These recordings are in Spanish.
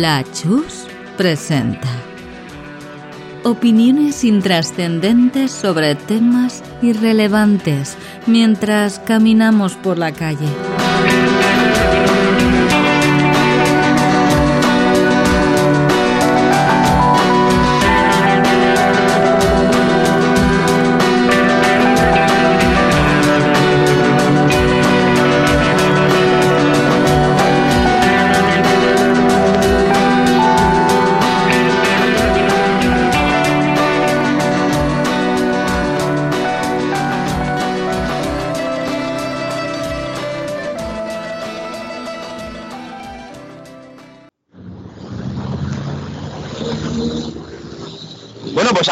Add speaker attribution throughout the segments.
Speaker 1: La Chus presenta opiniones intrascendentes sobre temas irrelevantes mientras caminamos por la calle.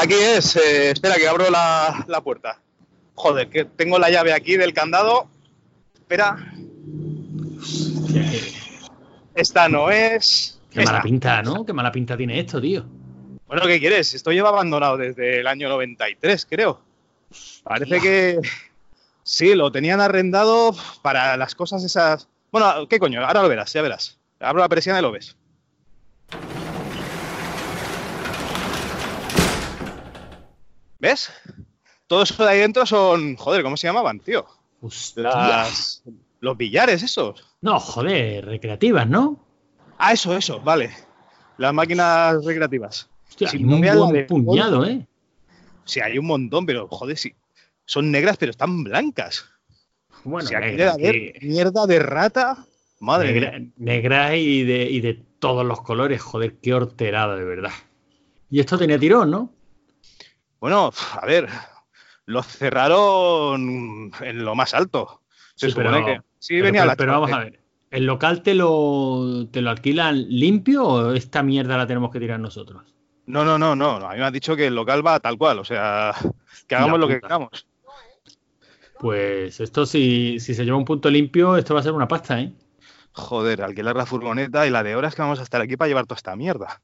Speaker 2: Aquí es. eh, espera, que abro la, la puerta. Joder, que tengo la llave aquí del candado. Espera. Esta no es.
Speaker 3: Qué mala pinta, ¿no? Qué mala pinta tiene esto, tío.
Speaker 2: Bueno, ¿qué quieres? Esto lleva abandonado desde el año 93, creo. Parece que. Sí, lo tenían arrendado para las cosas esas. Bueno, ¿qué coño? Ahora lo verás, ya verás. Abro la persiana y lo ves. ¿Ves? Todo eso de ahí dentro son. Joder, ¿cómo se llamaban, tío? Las... Los billares esos.
Speaker 3: No, joder, recreativas, ¿no?
Speaker 2: Ah, eso, eso, vale. Las máquinas recreativas.
Speaker 3: Hostia,
Speaker 2: Sí,
Speaker 3: hay un buen puñado, ¿eh?
Speaker 2: Sí, hay un montón, pero joder, sí. Son negras, pero están blancas.
Speaker 3: Bueno,
Speaker 2: si aquí
Speaker 3: negra,
Speaker 2: debe haber
Speaker 3: que-
Speaker 2: mierda de rata. Madre
Speaker 3: negra,
Speaker 2: mía.
Speaker 3: negra y de, y de todos los colores. Joder, qué horterada, de verdad. Y esto tenía tirón, ¿no?
Speaker 2: Bueno, a ver. Los cerraron en lo más alto. Se
Speaker 3: Sí,
Speaker 2: supone
Speaker 3: pero-
Speaker 2: que. Sí,
Speaker 3: pero,
Speaker 2: venía
Speaker 3: pero-
Speaker 2: la
Speaker 3: pero vamos a ver. ¿El local te lo, te lo alquilan limpio o esta mierda la tenemos que tirar nosotros?
Speaker 2: No, no, no, no. A mí me han dicho que el local va tal cual. O sea, que hagamos lo que queramos.
Speaker 3: Pues esto, si, si se lleva un punto limpio, esto va a ser una pasta, ¿eh?
Speaker 2: Joder, alquilar la furgoneta y la de horas que vamos a estar aquí para llevar toda esta mierda.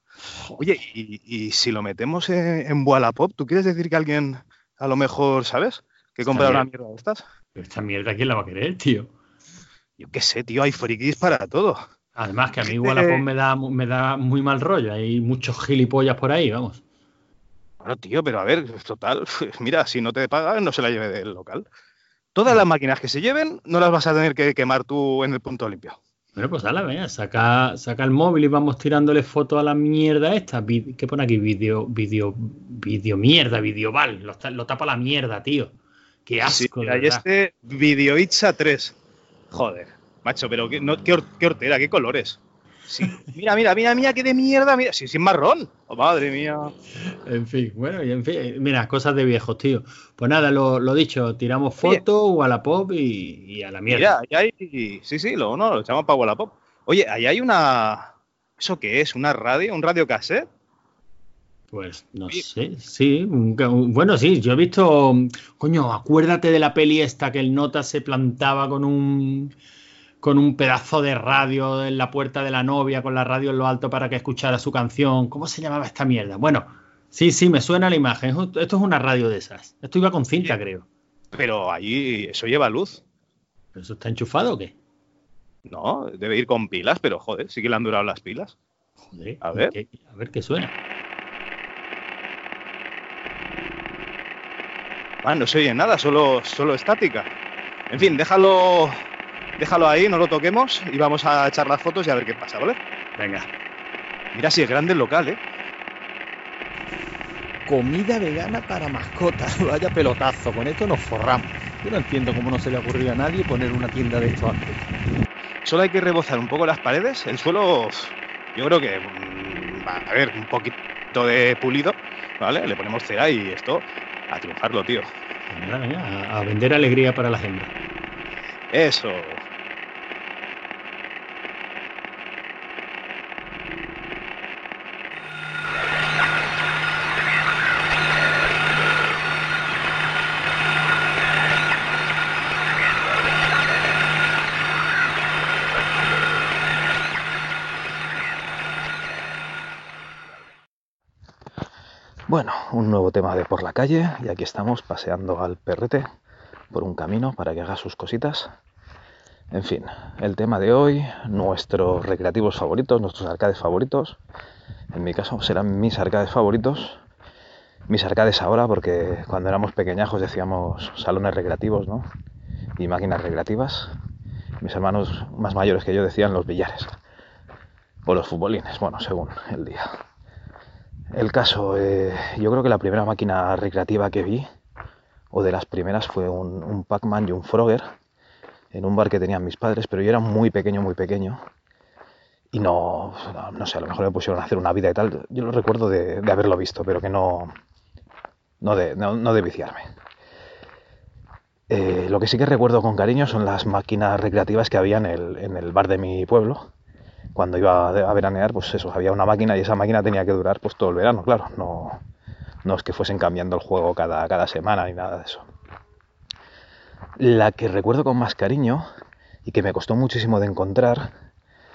Speaker 2: Oye, y, y si lo metemos en, en Wallapop, ¿tú quieres decir que alguien, a lo mejor, ¿sabes? Que compra una mierda de estas.
Speaker 3: Pero esta mierda, ¿quién la va a querer, tío?
Speaker 2: Yo qué sé, tío, hay frikis para todo.
Speaker 3: Además que a mí Wallapop me da, me da muy mal rollo. Hay muchos gilipollas por ahí, vamos.
Speaker 2: Bueno, tío, pero a ver, total, mira, si no te pagan, no se la lleve del local. Todas las máquinas que se lleven, no las vas a tener que quemar tú en el punto limpio.
Speaker 3: Bueno, pues dale, venga, saca, saca el móvil y vamos tirándole foto a la mierda esta. ¿Qué pone aquí? Video, video, video mierda, video val. Lo, lo tapa la mierda, tío. Qué
Speaker 2: Sí,
Speaker 3: asco, de
Speaker 2: mira, y
Speaker 3: verdad.
Speaker 2: este Videoitza 3. Joder, macho, pero qué, no, qué hortera, qué colores. Sí, mira, mira, mira, mira, qué de mierda, mira. Sí, sí, es marrón. Oh, madre mía.
Speaker 3: En fin, bueno, y en fin, eh, mira, cosas de viejos, tío. Pues nada, lo, lo dicho, tiramos
Speaker 2: Oye.
Speaker 3: foto, Wallapop y, y a la mierda.
Speaker 2: Mira, ahí hay. Sí, sí, lo, no, lo echamos para Wallapop. Oye, ahí hay una. ¿Eso qué es? ¿Una radio? ¿Un radio cassette?
Speaker 3: Pues no sé, sí. bueno, sí, yo he visto. Coño, acuérdate de la peli esta que el nota se plantaba con un. Con un pedazo de radio en la puerta de la novia, con la radio en lo alto para que escuchara su canción. ¿Cómo se llamaba esta mierda? Bueno, sí, sí, me suena la imagen. Esto es una radio de esas. Esto iba con cinta, creo.
Speaker 2: Pero allí eso lleva luz.
Speaker 3: ¿Pero ¿Eso está enchufado o qué?
Speaker 2: No, debe ir con pilas, pero joder, sí que le han durado las pilas.
Speaker 3: Joder,
Speaker 2: A ver.
Speaker 3: ¿qué- a ver qué suena.
Speaker 2: Ah, no se oye nada, solo, solo estática. En fin, déjalo, déjalo ahí, no lo toquemos y vamos a echar las fotos y a ver qué pasa, ¿vale?
Speaker 3: Venga.
Speaker 2: Mira si es grande el local, ¿eh?
Speaker 4: Comida vegana para mascotas. Vaya pelotazo, con esto nos forramos. Yo no entiendo cómo no se le ocurrió a nadie poner una tienda de esto antes.
Speaker 2: Solo hay que rebozar un poco las paredes. El suelo, yo creo que, mm, va a ver, un poquito de pulido, ¿vale? Le ponemos cera y esto a triunfarlo, tío.
Speaker 3: A, a vender alegría para la hembras.
Speaker 2: Eso.
Speaker 4: Bueno, un nuevo tema de por la calle y aquí estamos paseando al perrete por un camino para que haga sus cositas.
Speaker 5: En fin, el tema de hoy, nuestros recreativos favoritos, nuestros arcades favoritos. En mi caso serán mis arcades favoritos. Mis arcades ahora, porque cuando éramos pequeñajos decíamos salones recreativos, ¿no? Y máquinas recreativas. Mis hermanos más mayores que yo decían los billares. O los futbolines, bueno, según el día. El caso, eh, yo creo que la primera máquina recreativa que vi, o de las primeras, fue un, Pac-Man y un Frogger en un bar que tenían mis padres, pero yo era muy pequeño, muy pequeño. Y no, no sé, a lo mejor me pusieron a hacer una vida y tal. Yo lo recuerdo de, haberlo visto, pero que no, no, de, no, de viciarme. Eh, lo que sí que recuerdo con cariño son las máquinas recreativas que había en el, en el bar de mi pueblo. Cuando iba a veranear, pues eso, había una máquina y esa máquina tenía que durar pues todo el verano, claro. No, no es que fuesen cambiando el juego cada, cada semana ni nada de eso. La que recuerdo con más cariño y que me costó muchísimo de encontrar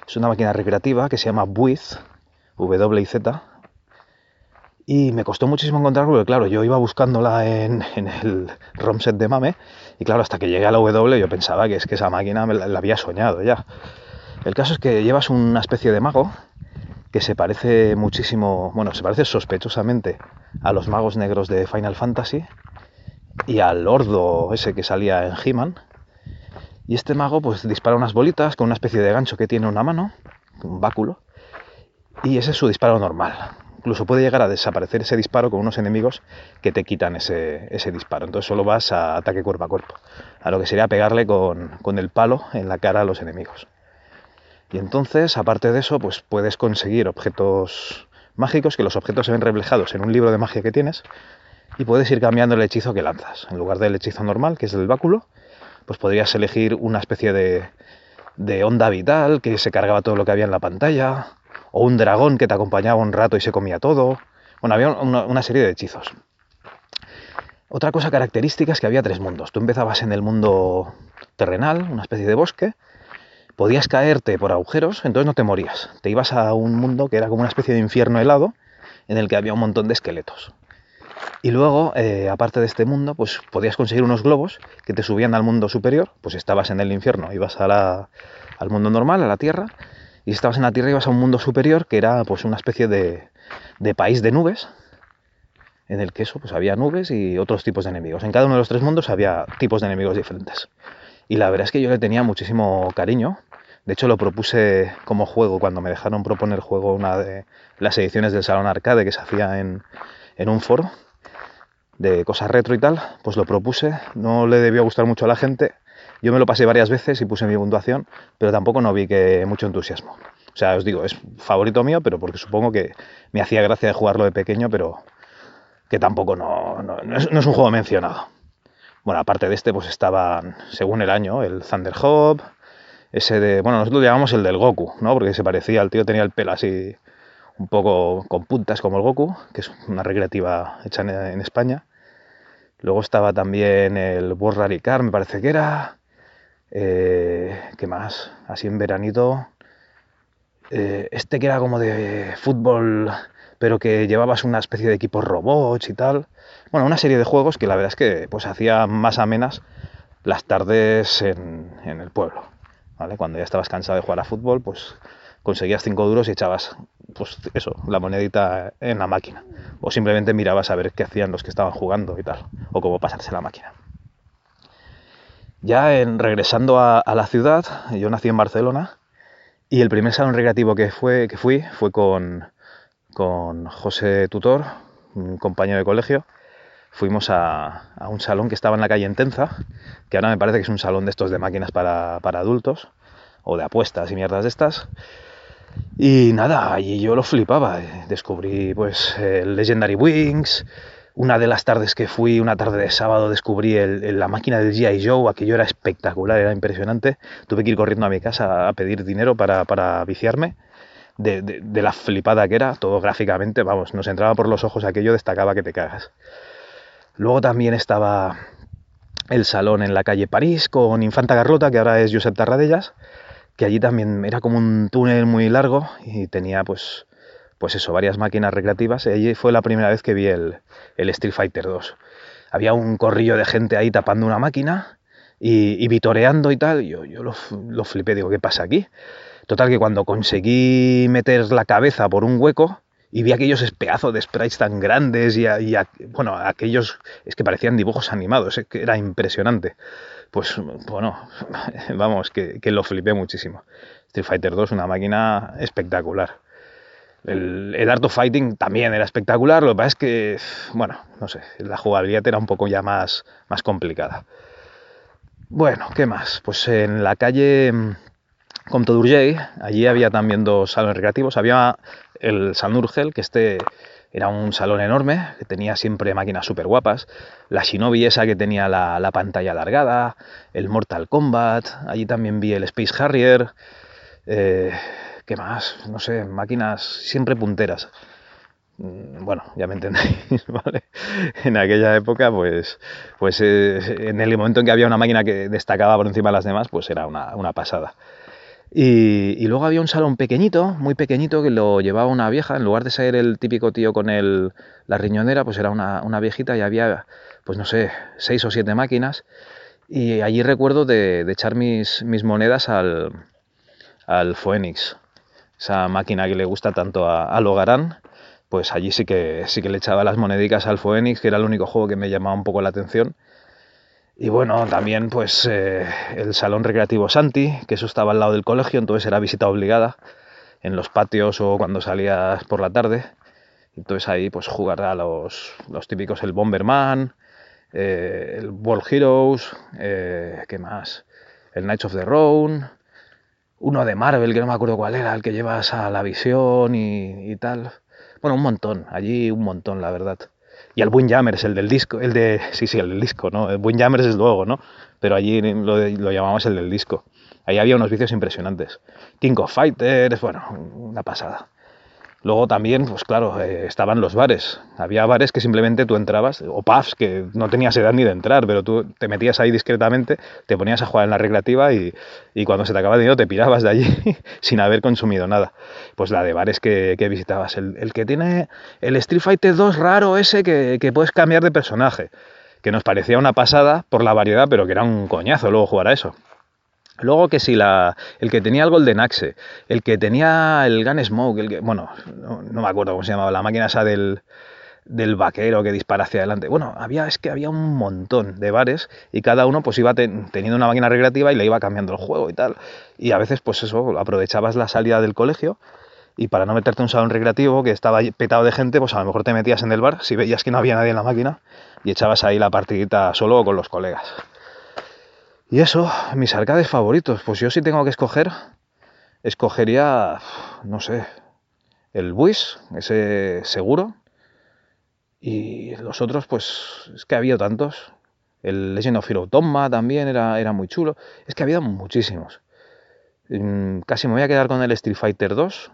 Speaker 5: es una máquina recreativa que se llama Buiz, W y me costó muchísimo encontrarla porque, claro, yo iba buscándola en, el ROM set de Mame y, claro, hasta que llegué a la W yo pensaba que es que esa máquina la, había soñado ya. El caso es que llevas una especie de mago que se parece muchísimo, bueno, se parece sospechosamente a los magos negros de Final Fantasy y al ordo ese que salía en He-Man. Y este mago pues dispara unas bolitas con una especie de gancho que tiene una mano, un báculo, y ese es su disparo normal. Incluso puede llegar a desaparecer ese disparo con unos enemigos que te quitan ese, ese disparo. Entonces solo vas a ataque cuerpo a cuerpo. A lo que sería pegarle con, con el palo en la cara a los enemigos. Y entonces, aparte de eso, pues puedes conseguir objetos mágicos, que los objetos se ven reflejados en un libro de magia que tienes, y puedes ir cambiando el hechizo que lanzas. En lugar del hechizo normal, que es el báculo, pues podrías elegir una especie de, de onda vital que se cargaba todo lo que había en la pantalla, o un dragón que te acompañaba un rato y se comía todo. Bueno, había una, serie de hechizos. Otra cosa característica es que había tres mundos. Tú empezabas en el mundo terrenal, una especie de bosque, podías caerte por agujeros, entonces no te morías. Te ibas a un mundo que era como una especie de infierno helado, en el que había un montón de esqueletos. Y luego, eh, aparte de este mundo, pues podías conseguir unos globos que te subían al mundo superior, pues estabas en el infierno, ibas a la, al mundo normal, a la Tierra, y estabas en la Tierra ibas a un mundo superior que era pues una especie de, de país de nubes, en el que eso, pues había nubes y otros tipos de enemigos. En cada uno de los tres mundos había tipos de enemigos diferentes. Y la verdad es que yo le tenía muchísimo cariño. De hecho, lo propuse como juego cuando me dejaron proponer juego una de las ediciones del Salón Arcade que se hacía en, en un foro de cosas retro y tal, pues lo propuse, no le debió gustar mucho a la gente, yo me lo pasé varias veces y puse mi puntuación, pero tampoco no vi que mucho entusiasmo. O sea, os digo, es favorito mío, pero porque supongo que me hacía gracia de jugarlo de pequeño, pero que tampoco no, no, es, un juego mencionado. Bueno, aparte de este, pues estaban, según el año, el Thunder Hop, ese de, bueno, nosotros lo llamamos el del Goku, ¿no? Porque se parecía, el tío tenía el pelo así un poco con puntas como el Goku, que es una recreativa hecha en, España. Luego estaba también el World Rally Car, me parece que era. Eh, ¿Qué más? Así en veranito. Eh, este que era como de fútbol, pero que llevabas una especie de equipos robots y tal. Bueno, una serie de juegos que la verdad es que pues hacía más amenas las tardes en, en el pueblo. Cuando ya estabas cansado de jugar a fútbol, pues conseguías cinco duros y echabas, pues eso, la monedita en la máquina. O simplemente mirabas a ver qué hacían los que estaban jugando y tal, o cómo pasarse la máquina. Ya en, regresando a, la ciudad, yo nací en Barcelona y el primer salón recreativo que, fue, que fui fue con, con José Tutor, un compañero de colegio. Fuimos a, a, un salón que estaba en la calle Entenza, que ahora me parece que es un salón de estos de máquinas para, para adultos, o de apuestas y mierdas de estas. Y nada, allí yo lo flipaba. Eh. Descubrí pues el Legendary Wings. Una de las tardes que fui, una tarde de sábado, descubrí el, la máquina del G.I. Joe. Aquello era espectacular, era impresionante. Tuve que ir corriendo a mi casa a pedir dinero para, para viciarme. De, de, la flipada que era, todo gráficamente, vamos, nos entraba por los ojos aquello, destacaba que te cagas. Luego también estaba el salón en la calle París con Infanta Garrota, que ahora es Josep Tarradellas que allí también era como un túnel muy largo y tenía pues, pues eso, varias máquinas recreativas. Y allí fue la primera vez que vi el, el Street Fighter 2. Había un corrillo de gente ahí tapando una máquina y, vitoreando y tal. Yo, yo lo, lo flipé, digo, ¿qué pasa aquí? Total, que cuando conseguí meter la cabeza por un hueco, y vi aquellos pedazos de sprites tan grandes y, bueno, aquellos es que parecían dibujos animados, que era impresionante. Pues bueno, vamos, que, lo flipé muchísimo. Street Fighter 2, una máquina espectacular. El, el, Art of Fighting también era espectacular, lo que pasa es que, bueno, no sé, la jugabilidad era un poco ya más, más complicada. Bueno, ¿qué más? Pues en la calle Comte d'Urgell, allí había también dos salones recreativos. Había el San Urgel, que este era un salón enorme, que tenía siempre máquinas súper guapas. La Shinobi esa que tenía la, pantalla alargada, el Mortal Kombat, allí también vi el Space Harrier. Eh, ¿Qué más? No sé, máquinas siempre punteras. Mm, bueno, ya me entendéis, ¿vale? En aquella época, pues, pues eh, en el momento en que había una máquina que destacaba por encima de las demás, pues era una, una pasada. Y, luego había un salón pequeñito, muy pequeñito, que lo llevaba una vieja. En lugar de ser el típico tío con el, la riñonera, pues era una, viejita y había, pues no sé, seis o siete máquinas. Y allí recuerdo de, echar mis, mis, monedas al, al Phoenix, esa máquina que le gusta tanto a, a Logarán. Pues allí sí que, sí que le echaba las monedicas al Phoenix, que era el único juego que me llamaba un poco la atención. Y bueno, también pues eh, el salón recreativo Santi, que eso estaba al lado del colegio, entonces era visita obligada en los patios o cuando salías por la tarde. Entonces ahí pues jugar a los, los típicos el Bomberman, eh, el World Heroes, eh, ¿qué más? El Knights of the Round, uno de Marvel, que no me acuerdo cuál era, el que llevas a la visión y, y tal. Bueno, un montón, allí un montón, la verdad. Y el Windjammers, el del disco, el de. Sí, sí, el del disco, ¿no? El Windjammers es luego, ¿no? Pero allí lo, lo llamamos el del disco. Ahí había unos vicios impresionantes. King of Fighters, bueno, una pasada. Luego también, pues claro, eh, estaban los bares. Había bares que simplemente tú entrabas, o pubs que no tenías edad ni de entrar, pero tú te metías ahí discretamente, te ponías a jugar en la recreativa y, cuando se te acababa el dinero te pirabas de allí sin haber consumido nada. Pues la de bares que, visitabas. El, que tiene el Street Fighter 2 raro ese que, que puedes cambiar de personaje, que nos parecía una pasada por la variedad, pero que era un coñazo luego jugar a eso. Luego que si la, el que tenía el Golden Axe, el que tenía el Gun Smoke, el que, bueno, no, me acuerdo cómo se llamaba, la máquina esa del, del vaquero que dispara hacia adelante. Bueno, había, es que había un montón de bares y cada uno pues iba teniendo una máquina recreativa y le iba cambiando el juego y tal. Y a veces pues eso, aprovechabas la salida del colegio y para no meterte en un salón recreativo que estaba petado de gente, pues a lo mejor te metías en el bar si veías que no había nadie en la máquina y echabas ahí la partidita solo con los colegas. Y eso, mis arcades favoritos. Pues yo si tengo que escoger, escogería, no sé, el Buis, ese seguro. Y los otros, pues es que ha habido tantos. El Legend of Hero Tomma también era, era muy chulo. Es que había muchísimos. Mm, casi me voy a quedar con el Street Fighter 2.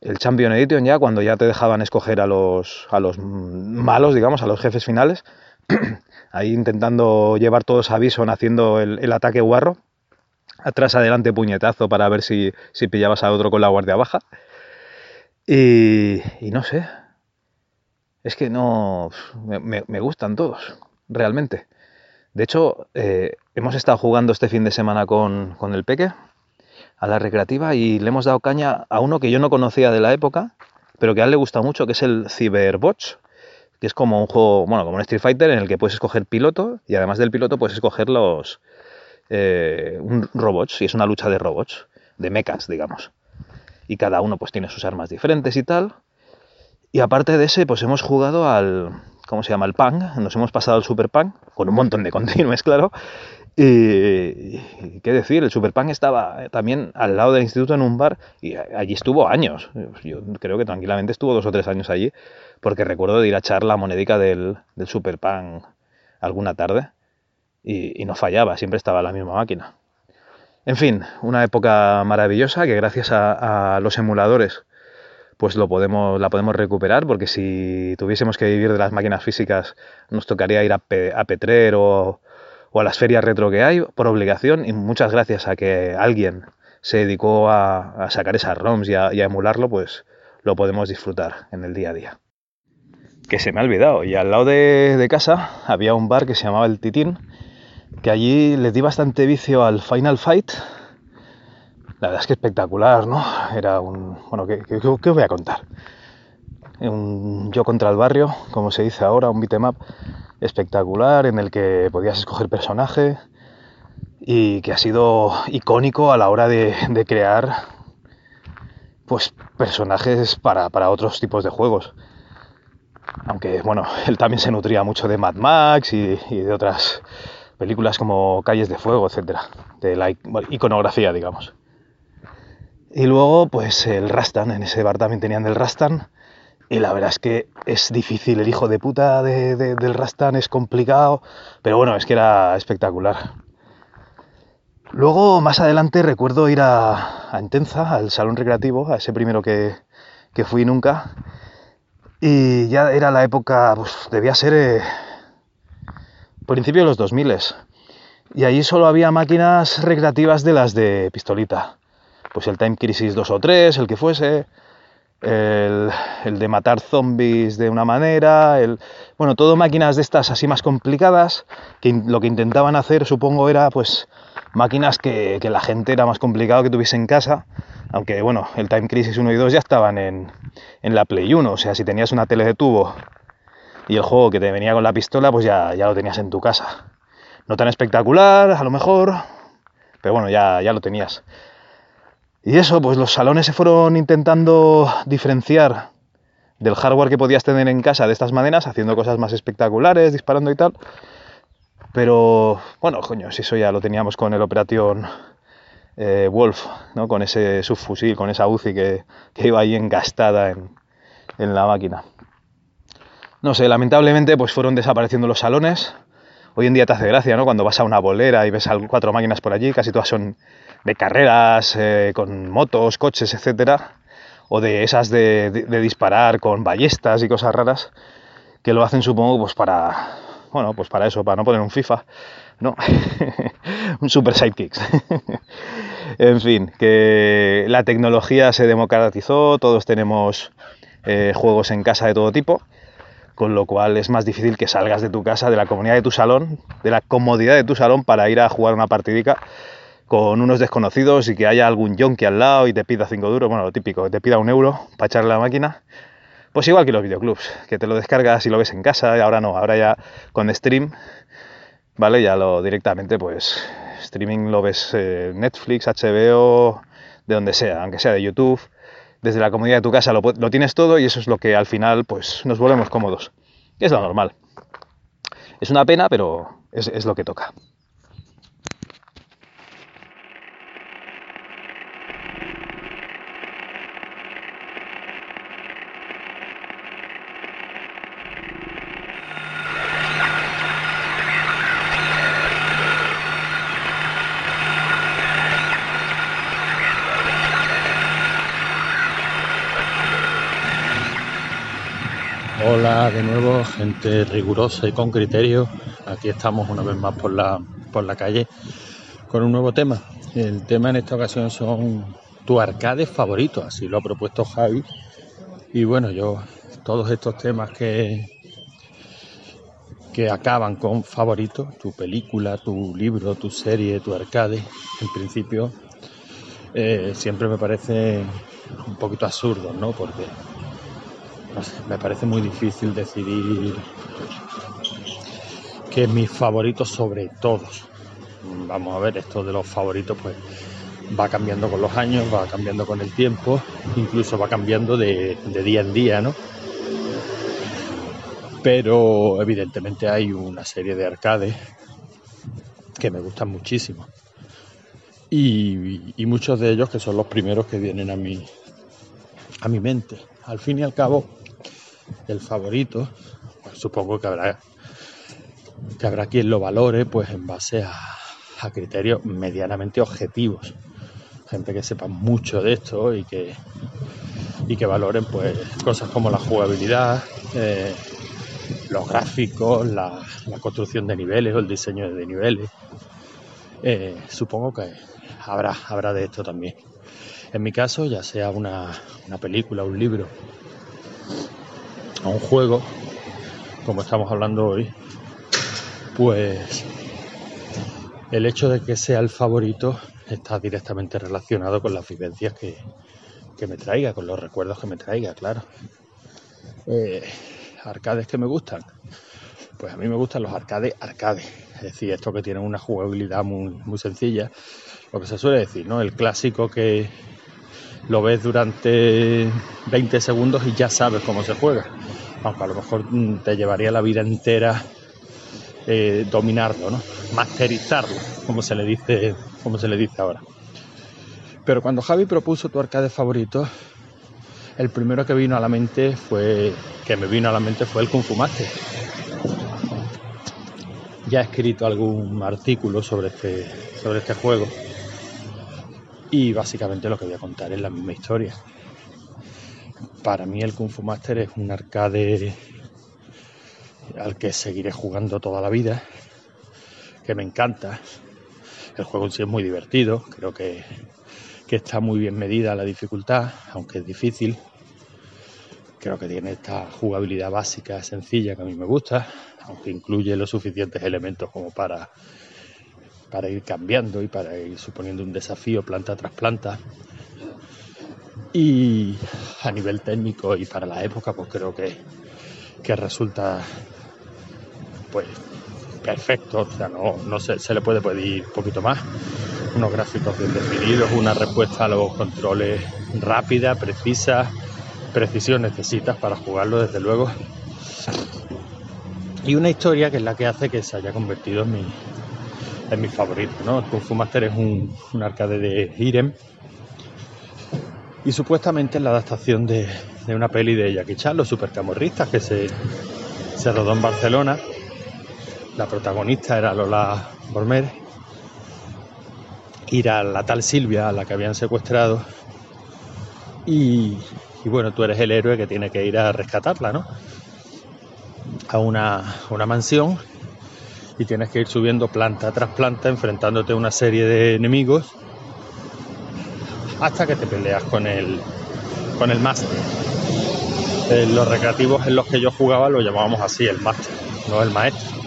Speaker 5: El Champion Edition ya, cuando ya te dejaban escoger a los, a los malos, digamos, a los jefes finales. ahí intentando llevar todos a Bison haciendo el, ataque guarro. Atrás, adelante, puñetazo para ver si, pillabas a otro con la guardia baja. Y, no sé. Es que no. Me, gustan todos, realmente. De hecho, eh, hemos estado jugando este fin de semana con, con el Peque a la recreativa y le hemos dado caña a uno que yo no conocía de la época, pero que a él le gusta mucho, que es el Cyberbots que es como un juego, bueno, como un Street Fighter en el que puedes escoger piloto y además del piloto puedes escoger los eh, un robots y es una lucha de robots, de mechas, digamos. Y cada uno pues tiene sus armas diferentes y tal. Y aparte de ese, pues hemos jugado al, ¿cómo se llama? El Pang, nos hemos pasado al Super Pang, con un montón de continuos, claro. Y, qué decir, el Super Pang estaba también al lado del instituto en un bar y allí estuvo años. Yo creo que tranquilamente estuvo dos o tres años allí porque recuerdo de ir a echar la monedica del, del Super Pan alguna tarde y, no fallaba, siempre estaba la misma máquina. En fin, una época maravillosa que gracias a, los emuladores pues lo podemos, la podemos recuperar, porque si tuviésemos que vivir de las máquinas físicas nos tocaría ir a, Petrer o, a las ferias retro que hay por obligación y muchas gracias a que alguien se dedicó a, sacar esas ROMs y a emularlo, pues lo podemos disfrutar en el día a día que se me ha olvidado. Y al lado de, casa había un bar que se llamaba El Titín, que allí le di bastante vicio al Final Fight. La verdad es que espectacular, ¿no? Era un... Bueno, ¿qué, os voy a contar? Un yo contra el barrio, como se dice ahora, un beat'em up espectacular en el que podías escoger personaje y que ha sido icónico a la hora de, de crear pues personajes para, para otros tipos de juegos aunque bueno, él también se nutría mucho de Mad Max y, de otras películas como Calles de Fuego, etcétera, de la iconografía, digamos. Y luego, pues el Rastan, en ese bar también tenían el Rastan, y la verdad es que es difícil, el hijo de puta de, de, del Rastan es complicado, pero bueno, es que era espectacular. Luego, más adelante, recuerdo ir a, a Entenza, al salón recreativo, a ese primero que, que fui nunca, y ya era la época, pues debía ser eh, principio de los 2000 y allí solo había máquinas recreativas de las de pistolita. Pues el Time Crisis 2 o 3, el que fuese, el, de matar zombies de una manera, el, bueno, todo máquinas de estas así más complicadas, que lo que intentaban hacer, supongo, era pues máquinas que, que la gente era más complicado que tuviese en casa, aunque bueno, el Time Crisis 1 y 2 ya estaban en, en la Play 1, o sea, si tenías una tele de tubo y el juego que te venía con la pistola, pues ya, ya lo tenías en tu casa. No tan espectacular, a lo mejor, pero bueno, ya, ya lo tenías. Y eso, pues los salones se fueron intentando diferenciar del hardware que podías tener en casa de estas maneras, haciendo cosas más espectaculares, disparando y tal. Pero bueno, coño, si eso ya lo teníamos con el Operación eh, Wolf, ¿no? con ese subfusil, con esa UCI que, que iba ahí engastada en, en, la máquina. No sé, lamentablemente pues fueron desapareciendo los salones. Hoy en día te hace gracia, ¿no? Cuando vas a una bolera y ves cuatro máquinas por allí, casi todas son de carreras, eh, con motos, coches, etcétera, o de esas de, de, disparar con ballestas y cosas raras, que lo hacen supongo pues para, bueno, pues para eso, para no poner un FIFA, ¿no? un Super Sidekicks. en fin, que la tecnología se democratizó, todos tenemos eh, juegos en casa de todo tipo, con lo cual es más difícil que salgas de tu casa, de la comunidad de tu salón, de la comodidad de tu salón para ir a jugar una partidica con unos desconocidos y que haya algún yonki al lado y te pida 5 duros, bueno, lo típico, te pida un euro para echarle la máquina. Pues igual que los videoclubs, que te lo descargas y lo ves en casa, y ahora no, ahora ya con stream, ¿vale? Ya lo directamente, pues streaming lo ves eh, Netflix, HBO, de donde sea, aunque sea de YouTube, desde la comodidad de tu casa lo, tienes todo y eso es lo que al final, pues nos volvemos cómodos. Es lo normal. Es una pena, pero es lo que toca.
Speaker 4: Hola de nuevo, gente rigurosa y con criterio. Aquí estamos una vez más por la, por la calle con un nuevo tema. El tema en esta ocasión son tu arcade favorito, así lo ha propuesto Javi. Y bueno, yo todos estos temas que, que acaban con favorito, tu película, tu libro, tu serie, tu arcade, en principio eh, siempre me parece un poquito absurdo, ¿no? Porque me parece muy difícil decidir que mis favoritos sobre todos. Vamos a ver, esto de los favoritos pues va cambiando con los años, va cambiando con el tiempo, incluso va cambiando de, de día en día, ¿no? Pero evidentemente hay una serie de arcades que me gustan muchísimo. Y, y, muchos de ellos que son los primeros que vienen a mi, a mi mente. Al fin y al cabo, el favorito, pues supongo que habrá que habrá quien lo valore pues en base a, criterios medianamente objetivos. Gente que sepa mucho de esto y que, y que valoren pues cosas como la jugabilidad, eh, los gráficos, la, la, construcción de niveles o el diseño de niveles. Eh, supongo que habrá, habrá de esto también. En mi caso, ya sea una, una película, un libro a un juego, como estamos hablando hoy, pues el hecho de que sea el favorito está directamente relacionado con las vivencias que, que me traiga, con los recuerdos que me traiga, claro. Eh, arcades que me gustan. Pues a mí me gustan los arcades arcades, es decir, estos que tienen una jugabilidad muy, muy sencilla, lo que se suele decir, ¿no? El clásico que lo ves durante 20 segundos y ya sabes cómo se juega, aunque a lo mejor mm, te llevaría la vida entera eh, dominarlo, ¿no? Masterizarlo, como se le dice, como se le dice ahora. Pero cuando Javi propuso tu arcade favorito, el primero que vino a la mente fue que me vino a la mente fue el Kung Fu Master. Ya he escrito algún artículo sobre este, sobre este juego y básicamente lo que voy a contar es la misma historia. Para mí el Kung Fu Master es un arcade al que seguiré jugando toda la vida, que me encanta. El juego en sí es muy divertido, creo que, que está muy bien medida la dificultad, aunque es difícil. Creo que tiene esta jugabilidad básica, sencilla, que a mí me gusta, aunque incluye los suficientes elementos como para, para ir cambiando y para ir suponiendo un desafío planta tras planta. Y a nivel técnico y para la época, pues creo que, que resulta pues perfecto, o sea, no, no se, se le puede pedir un poquito más. Unos gráficos bien definidos, una respuesta a los controles rápida, precisa, precisión necesitas para jugarlo, desde luego. Y una historia que es la que hace que se haya convertido en mi, en mi favorito, ¿no? Kung Fu Master es un, un arcade de Irem y supuestamente es la adaptación de, de una peli de Jackie Chan, Los Supercamorristas, que se, se rodó en Barcelona. La protagonista era Lola Bormer y era la tal Silvia a la que habían secuestrado. Y, y bueno, tú eres el héroe que tiene que ir a rescatarla, ¿no? A una, a una mansión y tienes que ir subiendo planta tras planta, enfrentándote a una serie de enemigos hasta que te peleas con el, con el máster. Eh, los recreativos en los que yo jugaba lo llamábamos así, el máster, no el maestro,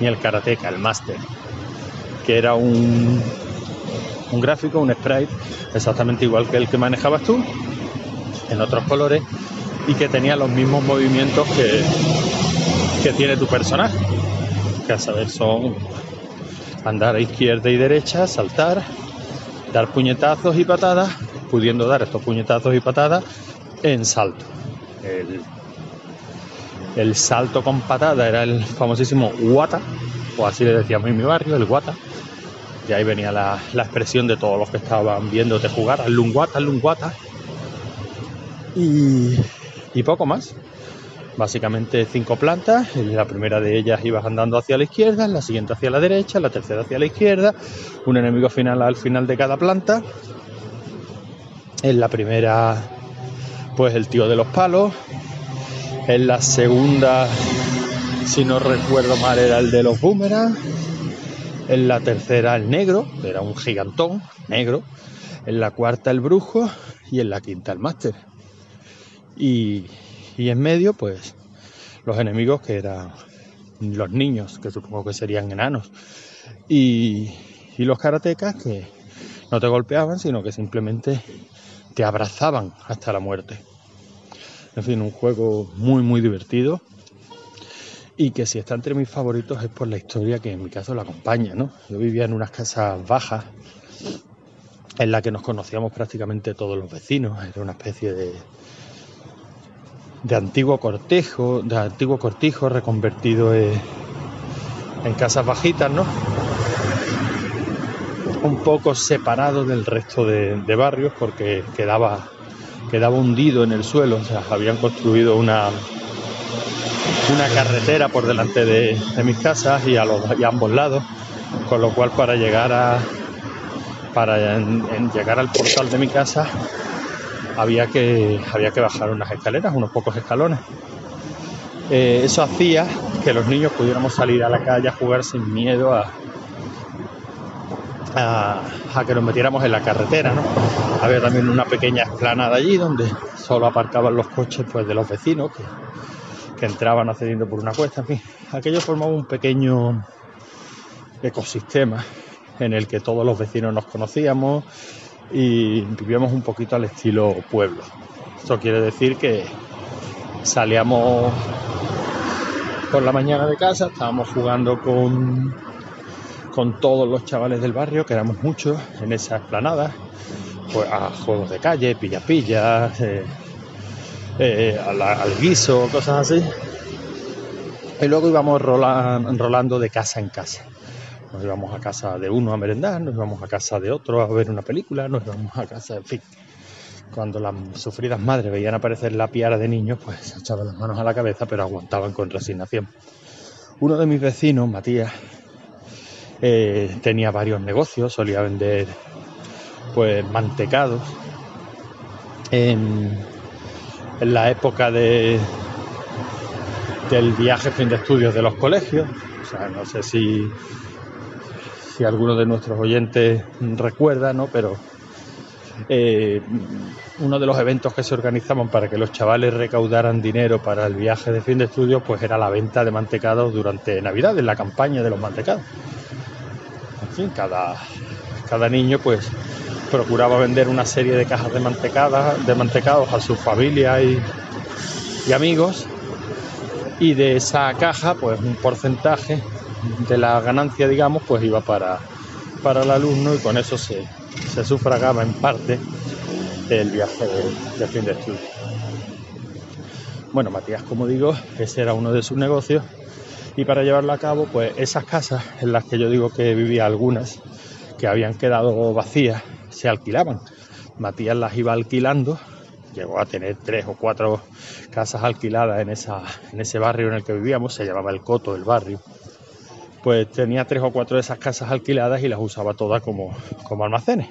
Speaker 4: ni el karateca, el máster, que era un, un gráfico, un sprite, exactamente igual que el que manejabas tú, en otros colores, y que tenía los mismos movimientos que, que tiene tu personaje, a saber son andar a izquierda y derecha, saltar, dar puñetazos y patadas, pudiendo dar estos puñetazos y patadas en salto. El, salto con patada era el famosísimo guata, o así le decíamos en mi barrio, el guata. Y ahí venía la, expresión de todos los que estaban viéndote jugar, hazle un guata, hazle un guata. Y, y poco más. Básicamente cinco plantas, en la primera de ellas ibas andando hacia la izquierda, la siguiente hacia la derecha, la tercera hacia la izquierda, un enemigo final al final de cada planta. En la primera, pues el tío de los palos. En la segunda, si no recuerdo mal, era el de los boomerangs. En la tercera, el negro, era un gigantón negro. En la cuarta, el brujo. Y en la quinta, el máster. Y, y en medio, pues, los enemigos que eran los niños, que supongo que serían enanos. Y, y los karatecas que no te golpeaban, sino que simplemente te abrazaban hasta la muerte. En fin, un juego muy, muy divertido y que si está entre mis favoritos es por la historia que en mi caso la acompaña, ¿no? Yo vivía en unas casas bajas en la que nos conocíamos prácticamente todos los vecinos, era una especie de, de antiguo cortejo, de antiguo cortijo reconvertido en, en casas bajitas, ¿no? Un poco separado del resto de, barrios porque quedaba, quedaba hundido en el suelo, o sea, habían construido una, una carretera por delante de, mis casas y a, los, y ambos lados, con lo cual para llegar a para llegar al portal de mi casa había que, había que bajar unas escaleras, unos pocos escalones. Eh, eso hacía que los niños pudiéramos salir a la calle a jugar sin miedo a, a, que nos metiéramos en la carretera. ¿no? Había también una pequeña explanada allí donde solo aparcaban los coches pues, de los vecinos que, que entraban accediendo por una cuesta. En fin, aquello formaba un pequeño ecosistema en el que todos los vecinos nos conocíamos y vivíamos un poquito al estilo pueblo. Esto quiere decir que salíamos por la mañana de casa, estábamos jugando con, con todos los chavales del barrio, que éramos muchos, en esa esplanada, pues a juegos de calle, pilla-pilla, eh, eh, al, guiso, cosas así. Y luego íbamos rolando de casa en casa. Nos íbamos a casa de uno a merendar, nos íbamos a casa de otro a ver una película, nos íbamos a casa, en fin. Cuando las sufridas madres veían aparecer la piara de niños, pues se echaban las manos a la cabeza, pero aguantaban con resignación. Uno de mis vecinos, Matías, eh, tenía varios negocios, solía vender pues mantecados. En, la época de, del viaje fin de estudios de los colegios. O sea, no sé si, si alguno de nuestros oyentes recuerda, ¿no? Pero eh, uno de los eventos que se organizaban para que los chavales recaudaran dinero para el viaje de fin de estudios, pues era la venta de mantecados durante Navidad, en la campaña de los mantecados. En fin, cada, cada niño pues procuraba vender una serie de cajas de de mantecados a su familia y, y amigos y de esa caja pues un porcentaje de la ganancia digamos pues iba para, para el alumno y con eso se, se sufragaba en parte el viaje de, fin de estudio. Bueno, Matías, como digo, ese era uno de sus negocios y para llevarlo a cabo, pues esas casas en las que yo digo que vivía algunas, que habían quedado vacías, se alquilaban. Matías las iba alquilando, llegó a tener tres o cuatro casas alquiladas en, esa, en ese barrio en el que vivíamos, se llamaba El Coto, el barrio pues tenía tres o cuatro de esas casas alquiladas y las usaba todas como, como almacenes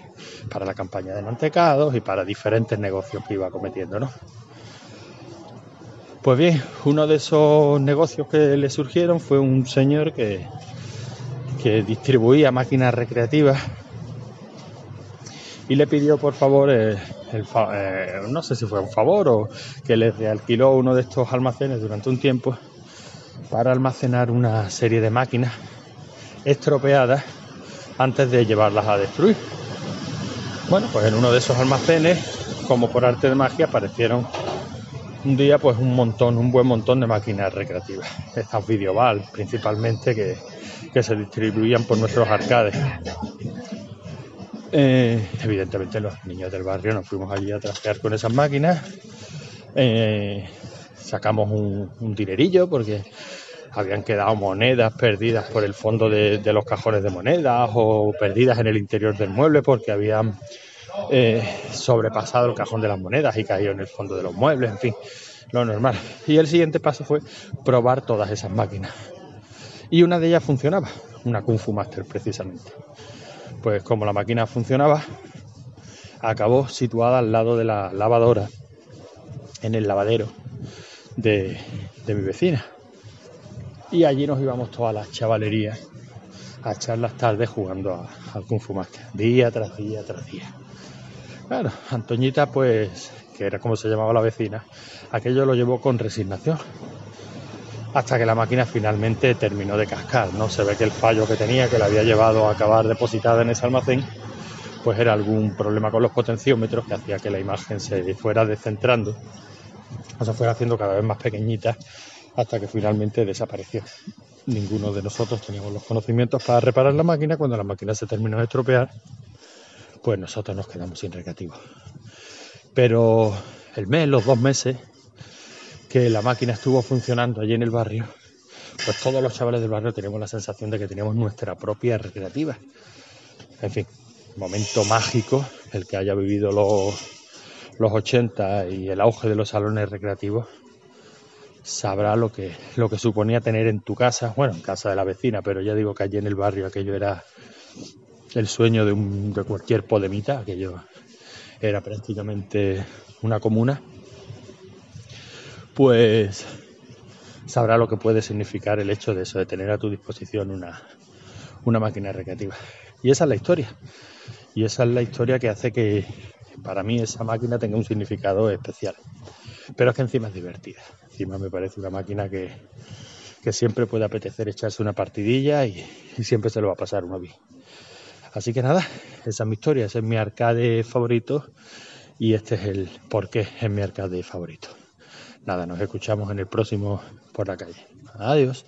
Speaker 4: para la campaña de mantecados y para diferentes negocios que iba cometiendo, ¿no? Pues bien, uno de esos negocios que le surgieron fue un señor que, que distribuía máquinas recreativas y le pidió por favor, eh, el, eh, no sé si fue un favor o que le realquiló uno de estos almacenes durante un tiempo para almacenar una serie de máquinas estropeadas antes de llevarlas a destruir. Bueno, pues en uno de esos almacenes, como por arte de magia, aparecieron un día pues un montón, un buen montón de máquinas recreativas. Estas videoval principalmente que, se distribuían por nuestros arcades. Eh, evidentemente los niños del barrio nos fuimos allí a trastear con esas máquinas. Eh, sacamos un, dinerillo porque habían quedado monedas perdidas por el fondo de, los cajones de monedas o perdidas en el interior del mueble porque habían eh, sobrepasado el cajón de las monedas y caído en el fondo de los muebles, en fin, lo normal. Y el siguiente paso fue probar todas esas máquinas. Y una de ellas funcionaba, una Kung Fu Master precisamente. Pues como la máquina funcionaba, acabó situada al lado de la lavadora, en el lavadero de, mi vecina. Y allí nos íbamos todas las chavalerías a echar las tardes jugando al Kung Fu día tras día tras día. Claro, Antoñita, pues, que era como se llamaba la vecina, aquello lo llevó con resignación. Hasta que la máquina finalmente terminó de cascar, ¿no? Se ve que el fallo que tenía, que la había llevado a acabar depositada en ese almacén, pues era algún problema con los potenciómetros que hacía que la imagen se fuera descentrando se fue haciendo cada vez más pequeñita hasta que finalmente desapareció. Ninguno de nosotros teníamos los conocimientos para reparar la máquina. Cuando la máquina se terminó de estropear, pues nosotros nos quedamos sin recreativo. Pero el mes, los dos meses que la máquina estuvo funcionando allí en el barrio, pues todos los chavales del barrio teníamos la sensación de que teníamos nuestra propia recreativa. En fin, momento mágico el que haya vivido los, los 80 y el auge de los salones recreativos, sabrá lo que, lo que suponía tener en tu casa, bueno, en casa de la vecina, pero ya digo que allí en el barrio aquello era el sueño de, un, de cualquier podemita, aquello era prácticamente una comuna, pues sabrá lo que puede significar el hecho de eso, de tener a tu disposición una, una máquina recreativa. Y esa es la historia. Y esa es la historia que hace que, para mí esa máquina tenga un significado especial. Pero es que encima es divertida. Encima me parece una máquina que, siempre puede apetecer echarse una partidilla y, siempre se lo va a pasar uno bien. Así que nada, esa es mi historia, ese es mi arcade favorito y este es el por qué es mi arcade favorito. Nada, nos escuchamos en el próximo por la calle. Adiós.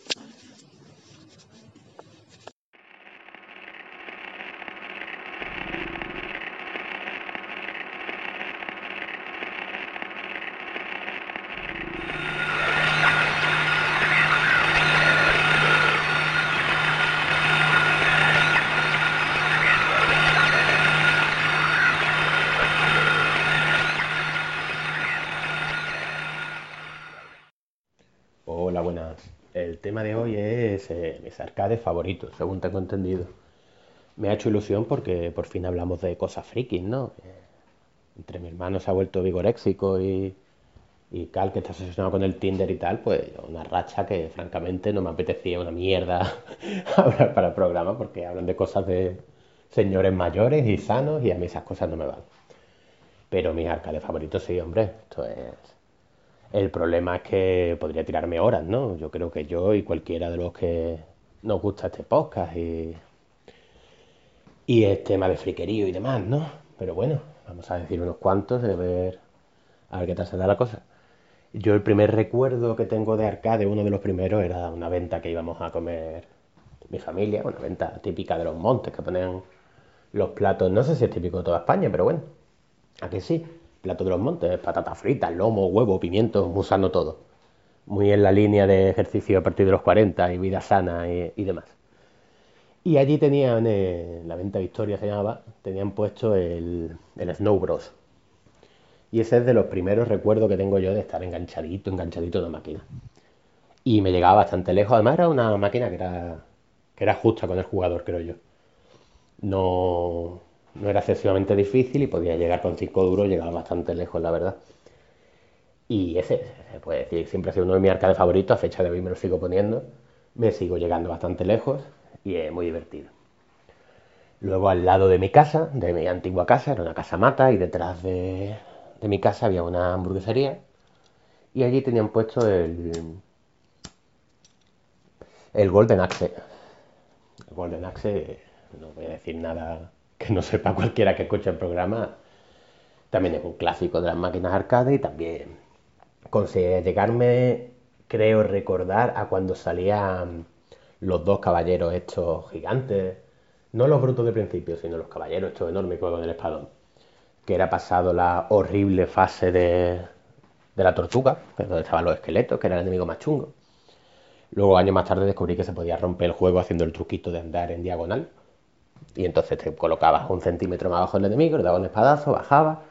Speaker 6: Hola, buenas. El tema de hoy es eh, mis arcades favoritos, según tengo entendido. Me ha hecho ilusión porque por fin hablamos de cosas frikis, ¿no? Eh, entre mi hermano se ha vuelto vigoréxico y, y Cal, que está obsesionado con el Tinder y tal, pues una racha que francamente no me apetecía una mierda hablar para el programa porque hablan de cosas de señores mayores y sanos y a mí esas cosas no me van. Pero mis arcades favoritos sí, hombre. Esto es... El problema es que podría tirarme horas, ¿no? Yo creo que yo y cualquiera de los que nos gusta este podcast y, y el tema de friquerío y demás, ¿no? Pero bueno, vamos a decir unos cuantos a ver, a ver qué tal se da la cosa. Yo el primer recuerdo que tengo de arcade, uno de los primeros, era una venta que íbamos a comer mi familia, una venta típica de los montes que ponen los platos, no sé si es típico de toda España, pero bueno, aquí sí, plato de los montes, patatas fritas, lomo, huevo, pimientos, musano todo. Muy en la línea de ejercicio a partir de los 40 y vida sana y, demás. Y allí tenían, eh, la venta Victoria se llamaba, tenían puesto el, el Snow Bros. Y ese es de los primeros recuerdos que tengo yo de estar enganchadito, enganchadito de máquina. Y me llegaba bastante lejos. Además era una máquina que era, que era justa con el jugador, creo yo. No, no era excesivamente difícil y podía llegar con 5 duros, llegaba bastante lejos, la verdad. Y ese, se puede decir, siempre ha sido uno de mis arcades favoritos, a fecha de hoy me lo sigo poniendo, me sigo llegando bastante lejos y es muy divertido. Luego al lado de mi casa, de mi antigua casa, era una casa mata y detrás de, de mi casa había una hamburguesería y allí tenían puesto el, el Golden Axe. El Golden Axe, no voy a decir nada que no sepa cualquiera que escuche el programa, también es un clásico de las máquinas arcade y también conseguí llegarme, creo recordar, a cuando salían los dos caballeros estos gigantes, no los brutos de principio, sino los caballeros estos enormes con el espadón, que era pasado la horrible fase de, de la tortuga, que es donde estaban los esqueletos, que era el enemigo más chungo. Luego, años más tarde, descubrí que se podía romper el juego haciendo el truquito de andar en diagonal. Y entonces te colocabas un centímetro más abajo del enemigo, le dabas un espadazo, bajaba.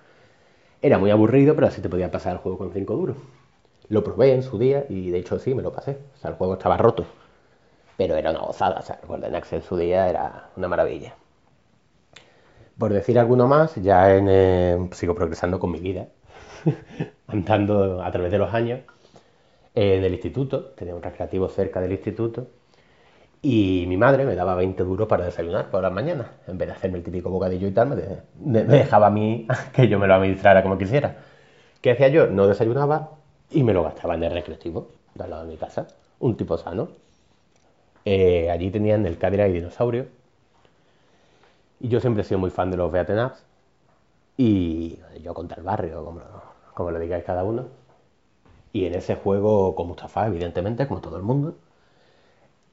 Speaker 6: Era muy aburrido, pero así te podía pasar el juego con 5 duros. Lo probé en su día y de hecho sí, me lo pasé. O sea, el juego estaba roto. Pero era una gozada. O sea, el Golden Axe en su día era una maravilla. Por decir alguno más, ya en, eh, sigo progresando con mi vida. Andando a través de los años. En el instituto, tenía un recreativo cerca del instituto. Y mi madre me daba 20 duros para desayunar por las mañanas. En vez de hacerme el típico bocadillo y tal, me, me dejaba a mí que yo me lo administrara como quisiera. ¿Qué hacía yo? No desayunaba y me lo gastaba en el recreativo de al lado de mi casa. Un tipo sano. Eh, allí tenían el Cadillac y dinosaurio. Y yo siempre he sido muy fan de los beaten ups. Y yo contra el barrio, como, como lo digáis cada uno. Y en ese juego con Mustafa, evidentemente, como todo el mundo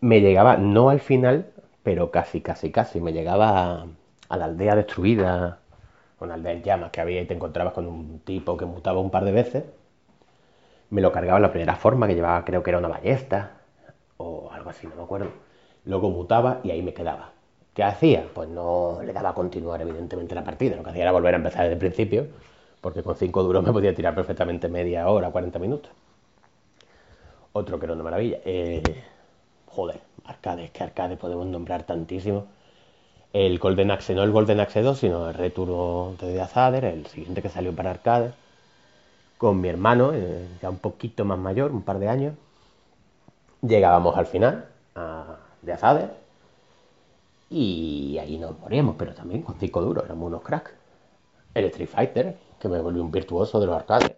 Speaker 6: me llegaba, no al final, pero casi, casi, casi. Me llegaba a, la aldea destruida, una aldea en llamas que había y te encontrabas con un tipo que mutaba un par de veces. Me lo cargaba en la primera forma, que llevaba, creo que era una ballesta, o algo así, no me acuerdo. Luego mutaba y ahí me quedaba. ¿Qué hacía? Pues no le daba a continuar, evidentemente, la partida. Lo que hacía era volver a empezar desde el principio, porque con 5 duros me podía tirar perfectamente media hora, 40 minutos. Otro que era una maravilla. Eh, joder, arcades, que arcades podemos nombrar tantísimo. El Golden Axe, no el Golden Axe 2, sino el Return de Azader, el siguiente que salió para arcades, con mi hermano, eh, ya un poquito más mayor, un par de años. Llegábamos al final a- de Azader y ahí nos moríamos, pero también con 5 duros, éramos unos cracks. El Street Fighter, que me volvió un virtuoso de los arcades,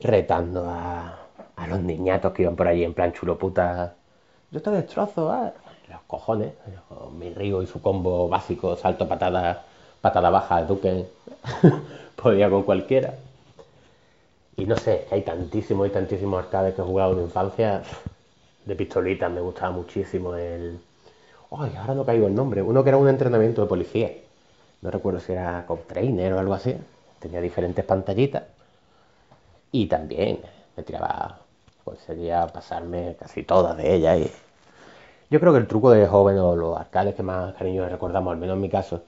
Speaker 6: retando a, a los niñatos que iban por allí en plan chulo puta. Yo te destrozo, ah. Los cojones. Mi Río y su combo básico, salto, patada, patada baja, Duque, podía con cualquiera. Y no sé, hay tantísimos y tantísimos arcades que he jugado en infancia. De pistolitas me gustaba muchísimo el... Ay, ahora no caigo el nombre. Uno que era un entrenamiento de policía. No recuerdo si era Cop Trainer o algo así. Tenía diferentes pantallitas. Y también me tiraba... Conseguía pasarme casi todas de ellas. Y... Yo creo que el truco de joven o los arcades que más cariño recordamos, al menos en mi caso,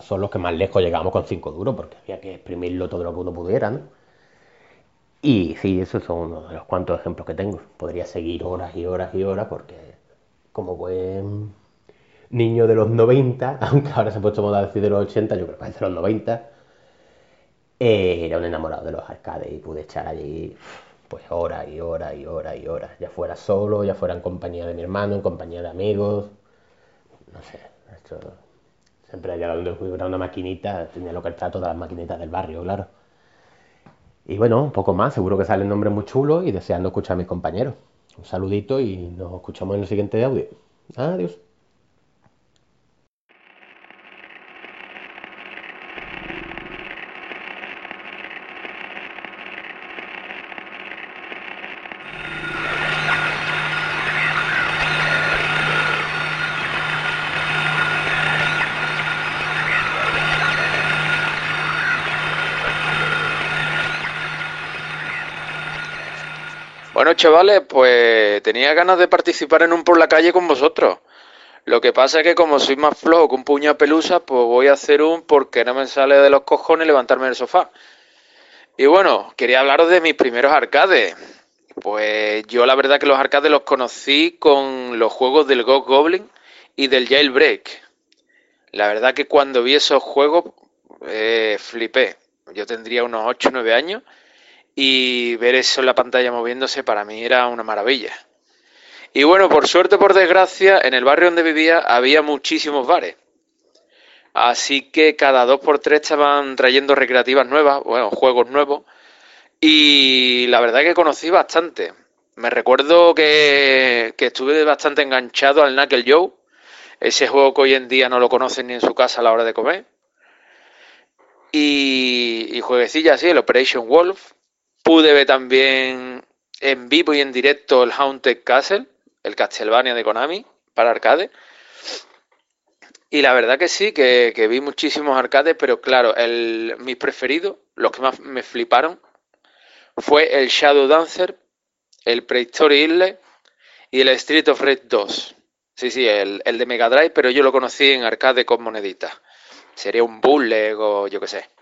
Speaker 6: son los que más lejos llegamos con 5 duros, porque había que exprimirlo todo lo que uno pudiera, ¿no? Y sí, esos son uno de los cuantos ejemplos que tengo. Podría seguir horas y horas y horas porque como buen niño de los 90, aunque ahora se ha puesto moda decir de los 80, yo creo que es de los 90, eh, era un enamorado de los arcades y pude echar allí pues horas y horas y horas y horas, ya fuera solo, ya fuera en compañía de mi hermano, en compañía de amigos, no sé, esto, siempre allá donde era una maquinita, tenía lo que está todas las maquinitas del barrio, claro. Y bueno, un poco más, seguro que salen nombres muy chulos y deseando escuchar a mis compañeros. Un saludito y nos escuchamos en el siguiente audio. Adiós.
Speaker 7: Chavales, pues tenía ganas de participar en un por la calle con vosotros. Lo que pasa es que como soy más flojo que un puño de pelusa, pues voy a hacer un porque no me sale de los cojones levantarme del sofá. Y bueno, quería hablaros de mis primeros arcades. Pues yo la verdad que los arcades los conocí con los juegos del Ghost Goblin y del Jailbreak. La verdad que cuando vi esos juegos eh, flipé. Yo tendría unos 8 o 9 años y ver eso en la pantalla moviéndose para mí era una maravilla. Y bueno, por suerte o por desgracia, en el barrio donde vivía había muchísimos bares. Así que cada dos por tres estaban trayendo recreativas nuevas, bueno, juegos nuevos. Y la verdad que conocí bastante. Me recuerdo que, que estuve bastante enganchado al Knuckle Joe, ese juego que hoy en día no lo conocen ni en su casa a la hora de comer. Y, y jueguecillas así, el Operation Wolf, Pude ver también en vivo y en directo el Haunted Castle, el Castlevania de Konami, para arcade. Y la verdad que sí, que, vi muchísimos arcades, pero claro, el, mis preferidos, los que más me fliparon, fue el Shadow Dancer, el Prehistory Isle y el Street of Rage 2. Sí, sí, el, el de Mega Drive, pero yo lo conocí en arcade con moneditas. Sería un bootleg o yo qué sé.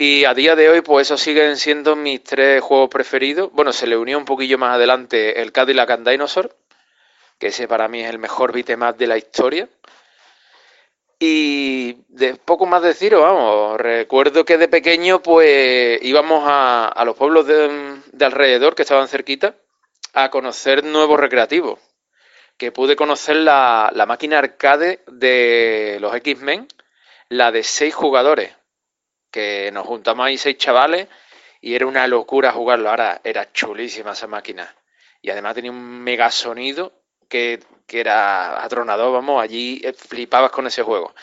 Speaker 7: Y a día de hoy, pues esos siguen siendo mis tres juegos preferidos. Bueno, se le unió un poquillo más adelante el Cadillac and Dinosaur, que ese para mí es el mejor beat'em de la historia. Y de poco más deciros, vamos, recuerdo que de pequeño pues íbamos a, los pueblos de, alrededor que estaban cerquita a conocer nuevos recreativos. Que pude conocer la, la máquina arcade de los X-Men, la de seis jugadores que nos juntamos ahí seis chavales y era una locura jugarlo. Ahora era chulísima esa máquina. Y además tenía un mega sonido que, era atronador, vamos, allí eh, flipabas con ese juego.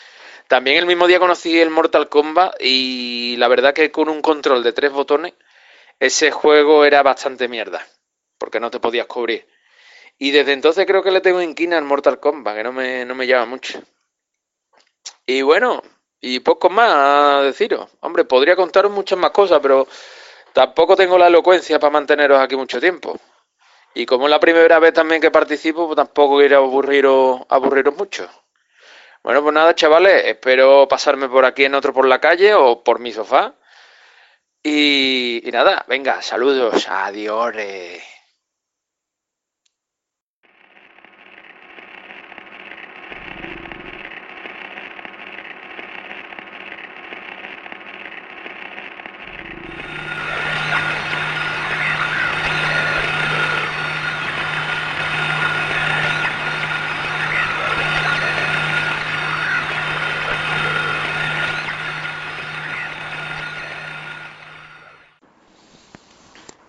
Speaker 7: También el mismo día conocí el Mortal Kombat y la verdad que con un control de tres botones ese juego era bastante mierda, porque no te podías cubrir. Y desde entonces creo que le tengo inquina al Mortal Kombat, que no me, no me llama mucho. Y bueno, y poco más deciros. Hombre, podría contaros muchas más cosas, pero tampoco tengo la elocuencia para manteneros aquí mucho tiempo. Y como es la primera vez también que participo, pues tampoco quiero aburriros, aburriros mucho. Bueno, pues nada, chavales, espero pasarme por aquí en otro por la calle o por mi sofá. Y, y nada, venga, saludos, adiós.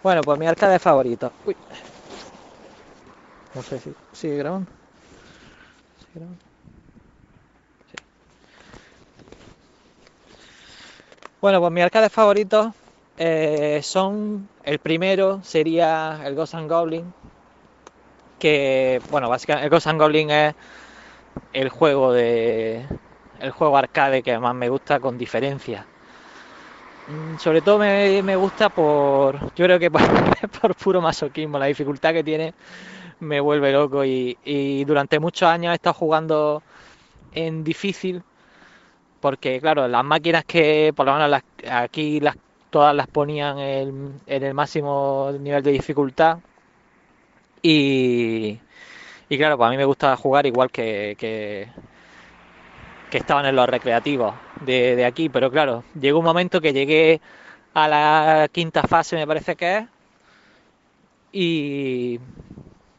Speaker 8: Bueno, pues mi arcade favorito. Uy. No sé si sigue grabando. creo. Sí. Bueno, pues mis arcades favoritos eh, son. El primero sería el Ghost Goblin. Que, bueno, básicamente el Ghost Goblin es el juego de. El juego arcade que más me gusta con diferencia. Mm, Sobre todo me, me gusta por. Yo creo que por, por puro masoquismo. La dificultad que tiene me vuelve loco. Y, y durante muchos años he estado jugando en difícil. Porque, claro, las máquinas que por lo menos las, aquí las, todas las ponían en, en el máximo nivel de dificultad. Y, y claro, pues a mí me gusta jugar igual que, que, que estaban en los recreativos de, aquí. Pero claro, llegó un momento que llegué a la quinta fase, me parece que es. Y,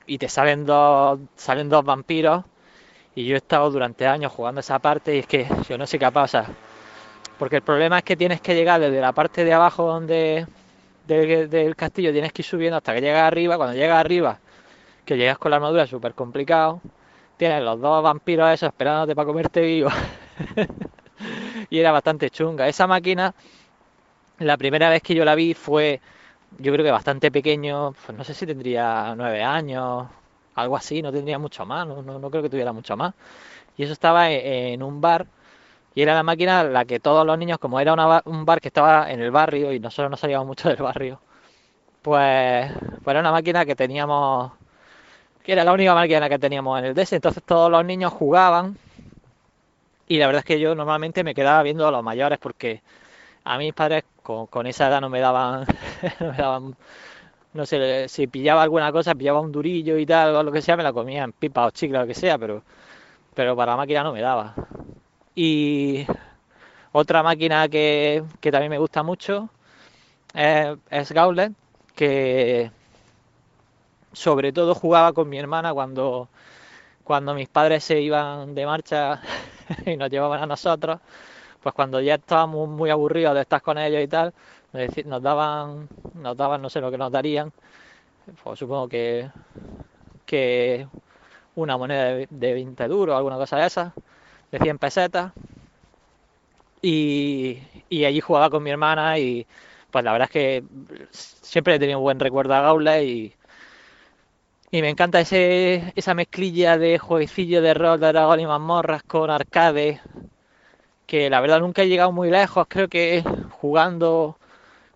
Speaker 8: y te salen dos, salen dos vampiros. Y yo he estado durante años jugando esa parte y es que yo no sé qué pasa. Porque el problema es que tienes que llegar desde la parte de abajo donde del, castillo, tienes que ir subiendo hasta que llegas arriba. Cuando llegas arriba, que llegas con la armadura súper complicado. Tienes los dos vampiros esos esperándote para comerte vivo. y era bastante chunga. Esa máquina, la primera vez que yo la vi fue, yo creo que bastante pequeño, pues no sé si tendría nueve años, algo así, no tendría mucho más, no, no, no creo que tuviera mucho más. Y eso estaba en, en un bar y era la máquina la que todos los niños, como era un bar que estaba en el barrio y nosotros no salíamos mucho del barrio, pues, pues era una máquina que teníamos, que era la única máquina que teníamos en el DS, entonces todos los niños jugaban y la verdad es que yo normalmente me quedaba viendo a los mayores porque a mis padres con, esa edad no me daban, no me daban, no sé, si pillaba alguna cosa, pillaba un durillo y tal, o lo que sea, me la comía en pipa o chicle o lo que sea, pero, pero para la máquina no me daba. Y otra máquina que, que también me gusta mucho es, es Gauntlet, que sobre todo jugaba con mi hermana cuando, cuando mis padres se iban de marcha y nos llevaban a nosotros, pues cuando ya estábamos muy aburridos de estar con ellos y tal, nos, daban, nos daban, no sé lo que nos darían, pues supongo que, que una moneda de, de 20 duros, alguna cosa de esas, de 100 pesetas, y, y allí jugaba con mi hermana y pues la verdad es que siempre he tenido un buen recuerdo a Gauntlet y, y me encanta ese, esa mezclilla de jueguecillo de rol, de dragón y mazmorras con arcade, que la verdad nunca he llegado muy lejos, creo que jugando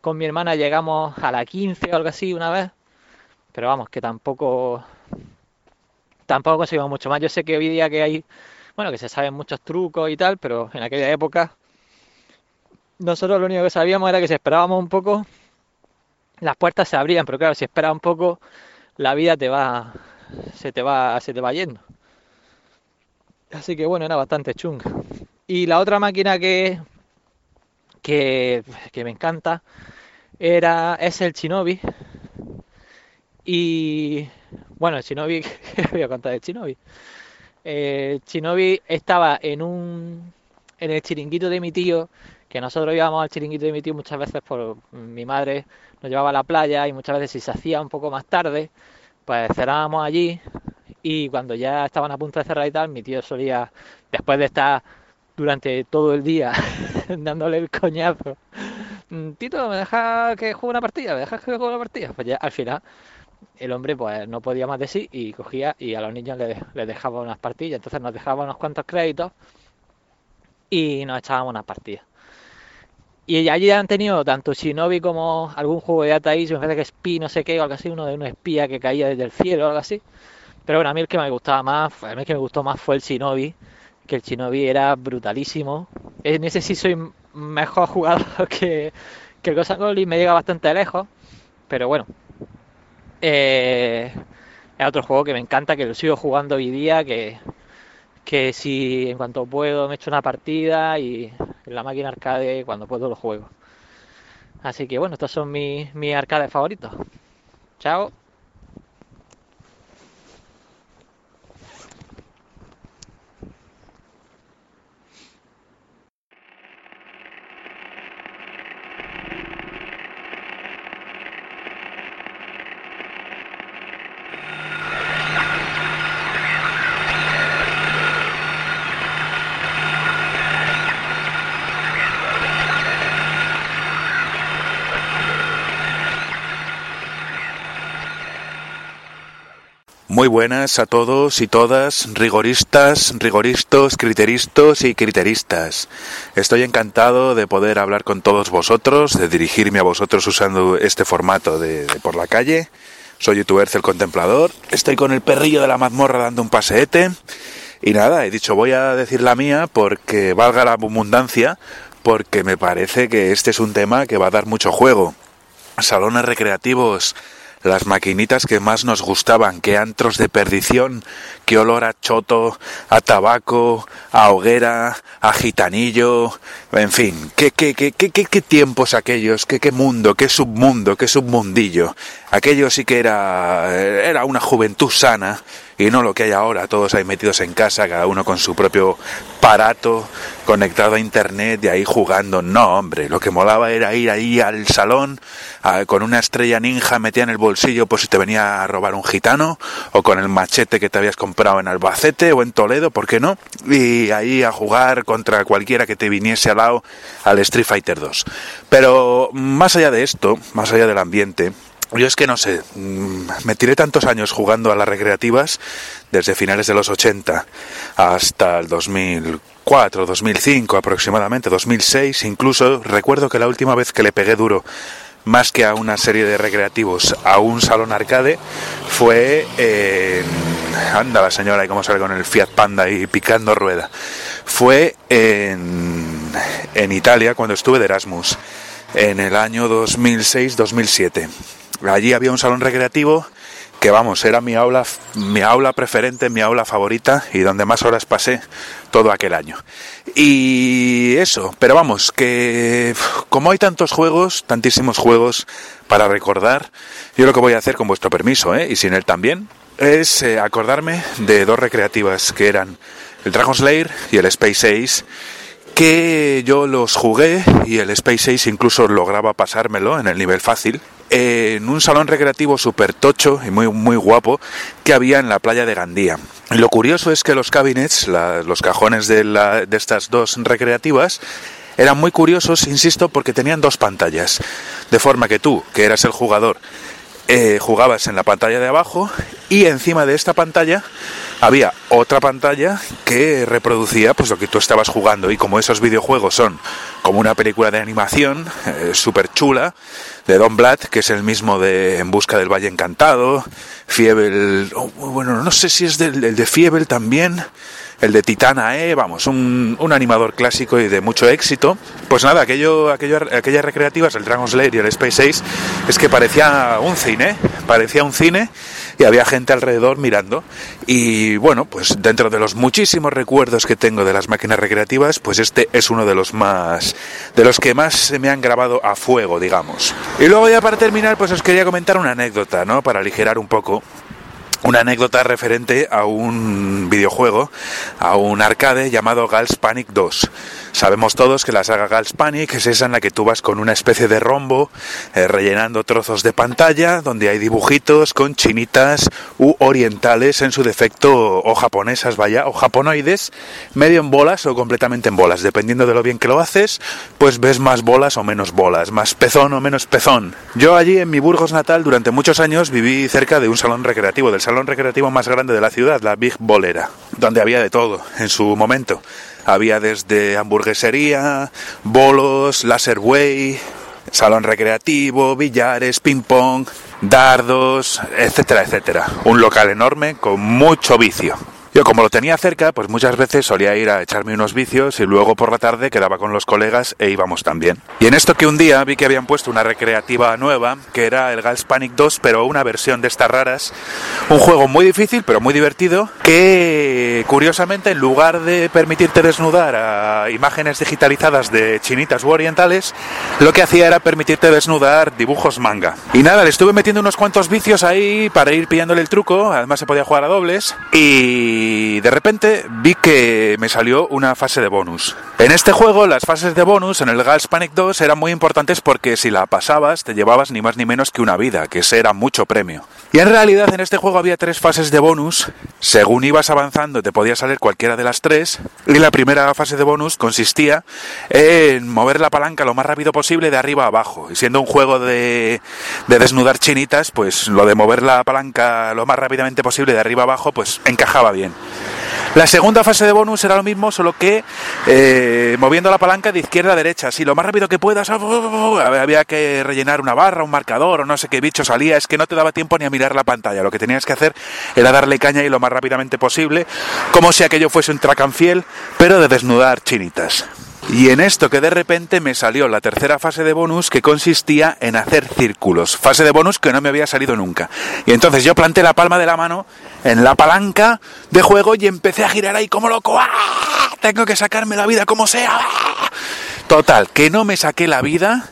Speaker 8: con mi hermana llegamos a la 15 o algo así una vez, pero vamos, que tampoco tampoco conseguimos mucho más. Yo sé que hoy día que hay, bueno, que se saben muchos trucos y tal, pero en aquella época nosotros lo único que sabíamos era que si esperábamos un poco, las puertas se abrían, pero claro, si esperas un poco, la vida te va, se te va, se te va yendo. Así que bueno, era bastante chunga. Y la otra máquina que, que, que me encanta era, es el Shinobi. Y bueno, el Shinobi, ¿qué voy a contar del Shinobi? Eh, el Shinobi estaba en un, en el chiringuito de mi tío, que nosotros íbamos al chiringuito de mi tío muchas veces por mi madre nos llevaba a la playa y muchas veces si se hacía un poco más tarde, pues cenábamos allí y cuando ya estaban a punto de cerrar y tal, mi tío solía, después de estar durante todo el día dándole el coñazo, "Mm, Tito, ¿me dejas que juegue una partida? ¿Me dejas que juegue una partida? Pues ya al final el hombre pues no podía más de sí y cogía y a los niños les, les dejaba unas partidas, entonces nos dejaba unos cuantos créditos y nos echábamos unas partidas. Y allí han tenido tanto Shinobi como algún juego de East, me parece que Spy, no sé qué, o algo así, uno de un espía que caía desde el cielo o algo así. Pero bueno, a mí el que me gustaba más, a mí el que me gustó más fue el Shinobi, que el Shinobi era brutalísimo. En ese sí soy mejor jugador que, que el Ghost Goblin, me llega bastante lejos, pero bueno. Eh, es otro juego que me encanta, que lo sigo jugando hoy día, que, que si en cuanto puedo me echo una partida y en la máquina arcade cuando puedo lo juego. Así que bueno, estos son mis, mis arcades favoritos. Chao.
Speaker 9: Muy buenas a todos y todas, rigoristas, rigoristas, criteristas y criteristas. Estoy encantado de poder hablar con todos vosotros, de dirigirme a vosotros usando este formato de, por la calle. Soy youtuber el contemplador, estoy con el perrillo de la mazmorra dando un paseete. Y nada, he dicho voy a decir la mía porque valga la abundancia, porque me parece que este es un tema que va a dar mucho juego. Salones recreativos, las maquinitas que más nos gustaban, qué antros de perdición, qué olor a choto, a tabaco, a hoguera, a gitanillo, en fin, qué, qué, qué, qué, qué, qué tiempos aquellos, qué, qué mundo, qué submundo, qué submundillo. Aquello sí que era, era una juventud sana y no lo que hay ahora, todos ahí metidos en casa, cada uno con su propio aparato conectado a internet y ahí jugando. No, hombre, lo que molaba era ir ahí al salón a- con una estrella ninja metida en el bolsillo por si te venía a robar un gitano o con el machete que te habías comprado en Albacete o en Toledo, ¿por qué no? Y ahí a jugar contra cualquiera que te viniese al lado al Street Fighter 2. Pero más allá de esto, más allá del ambiente, yo es que no sé, mm, me tiré tantos años jugando a las recreativas, desde finales de los 80 hasta el 2004, 2005 aproximadamente, 2006 incluso, recuerdo que la última vez que le pegué duro más que a una serie de recreativos, a un salón arcade, fue en... Anda la señora, y cómo sale con el Fiat Panda y picando rueda. Fue en, en Italia cuando estuve de Erasmus, en el año 2006-2007. Allí había un salón recreativo que vamos, era mi aula, mi aula preferente, mi aula favorita y donde más horas pasé todo aquel año. Y eso, pero vamos, que como hay tantos juegos, tantísimos juegos para recordar, yo lo que voy a hacer con vuestro permiso, ¿eh? y sin él también, es eh, acordarme de dos recreativas que eran el Dragon Slayer y el Space Ace que yo los jugué y el Space Ace incluso lograba pasármelo en el nivel fácil en un salón recreativo súper tocho y muy, muy guapo que había en la playa de Gandía. Lo curioso es que los cabinets, los cajones de, la- de estas dos recreativas, eran muy curiosos, insisto, porque tenían dos pantallas. De forma que tú, que eras el jugador, eh, jugabas en la pantalla de abajo y encima de esta pantalla había otra pantalla que reproducía pues lo que tú estabas jugando y como esos videojuegos son como una película de animación eh, súper chula de Don Blatt que es el mismo de En busca del Valle Encantado Fievel oh, bueno no sé si es del, el de Fievel también el de Titana E, vamos, un, un animador clásico y de mucho éxito. Pues nada, aquello, aquello, aquellas recreativas, el Dragon Slayer y el Space Ace, es que parecía un cine, parecía un cine y había gente alrededor mirando. Y bueno, pues dentro de los muchísimos recuerdos que tengo de las máquinas recreativas, pues este es uno de los más, de los que más se me han grabado a fuego, digamos. Y luego ya para terminar, pues os quería comentar una anécdota, ¿no? Para aligerar un poco una anécdota referente a un videojuego, a un arcade llamado Gals Panic 2. Sabemos todos que la saga Gals Panic es esa en la que tú vas con una especie de rombo eh, rellenando trozos de pantalla donde hay dibujitos con chinitas u orientales en su defecto o japonesas, vaya, o japonoides, medio en bolas o completamente en bolas. Dependiendo de lo bien que lo haces, pues ves más bolas o menos bolas, más pezón o menos pezón. Yo allí en mi Burgos natal durante muchos años viví cerca de un salón recreativo, del salón recreativo más grande de la ciudad, la Big Bolera, donde había de todo en su momento. Había desde hamburguesería, bolos, láser way, salón recreativo, billares, ping pong, dardos, etcétera, etcétera. Un local enorme con mucho vicio. Yo como lo tenía cerca, pues muchas veces solía ir a echarme unos vicios y luego por la tarde quedaba con los colegas e íbamos también. Y en esto que un día vi que habían puesto una recreativa nueva, que era el Gals Panic 2, pero una versión de estas raras. Un juego muy difícil, pero muy divertido, que curiosamente en lugar de permitirte desnudar a imágenes digitalizadas de chinitas u orientales, lo que hacía era permitirte desnudar dibujos manga. Y nada, le estuve metiendo unos cuantos vicios ahí para ir pillándole el truco, además se podía jugar a dobles, y y de repente vi que me salió una fase de bonus. En este juego las fases de bonus en el Gals Panic 2 eran muy importantes porque si la pasabas te llevabas ni más ni menos que una vida, que ese era mucho premio. Y en realidad en este juego había tres fases de bonus, según ibas avanzando te podía salir cualquiera de las tres, y la primera fase de bonus consistía en mover la palanca lo más rápido posible de arriba a abajo, y siendo un juego de, de desnudar chinitas, pues lo de mover la palanca lo más rápidamente posible de arriba a abajo, pues encajaba bien. La segunda fase de bonus era lo mismo, solo que eh, moviendo la palanca de izquierda a derecha, así lo más rápido que puedas, había que rellenar una barra, un marcador o no sé qué bicho salía, es que no te daba tiempo ni a mirar la pantalla, lo que tenías que hacer era darle caña y lo más rápidamente posible, como si aquello fuese un track and fiel, pero de desnudar chinitas. Y en esto que de repente me salió la tercera fase de bonus que consistía en hacer círculos. Fase de bonus que no me había salido nunca. Y entonces yo planté la palma de la mano en la palanca de juego y empecé a girar ahí como loco. ¡Ah! Tengo que sacarme la vida como sea. ¡Ah! Total, que no me saqué la vida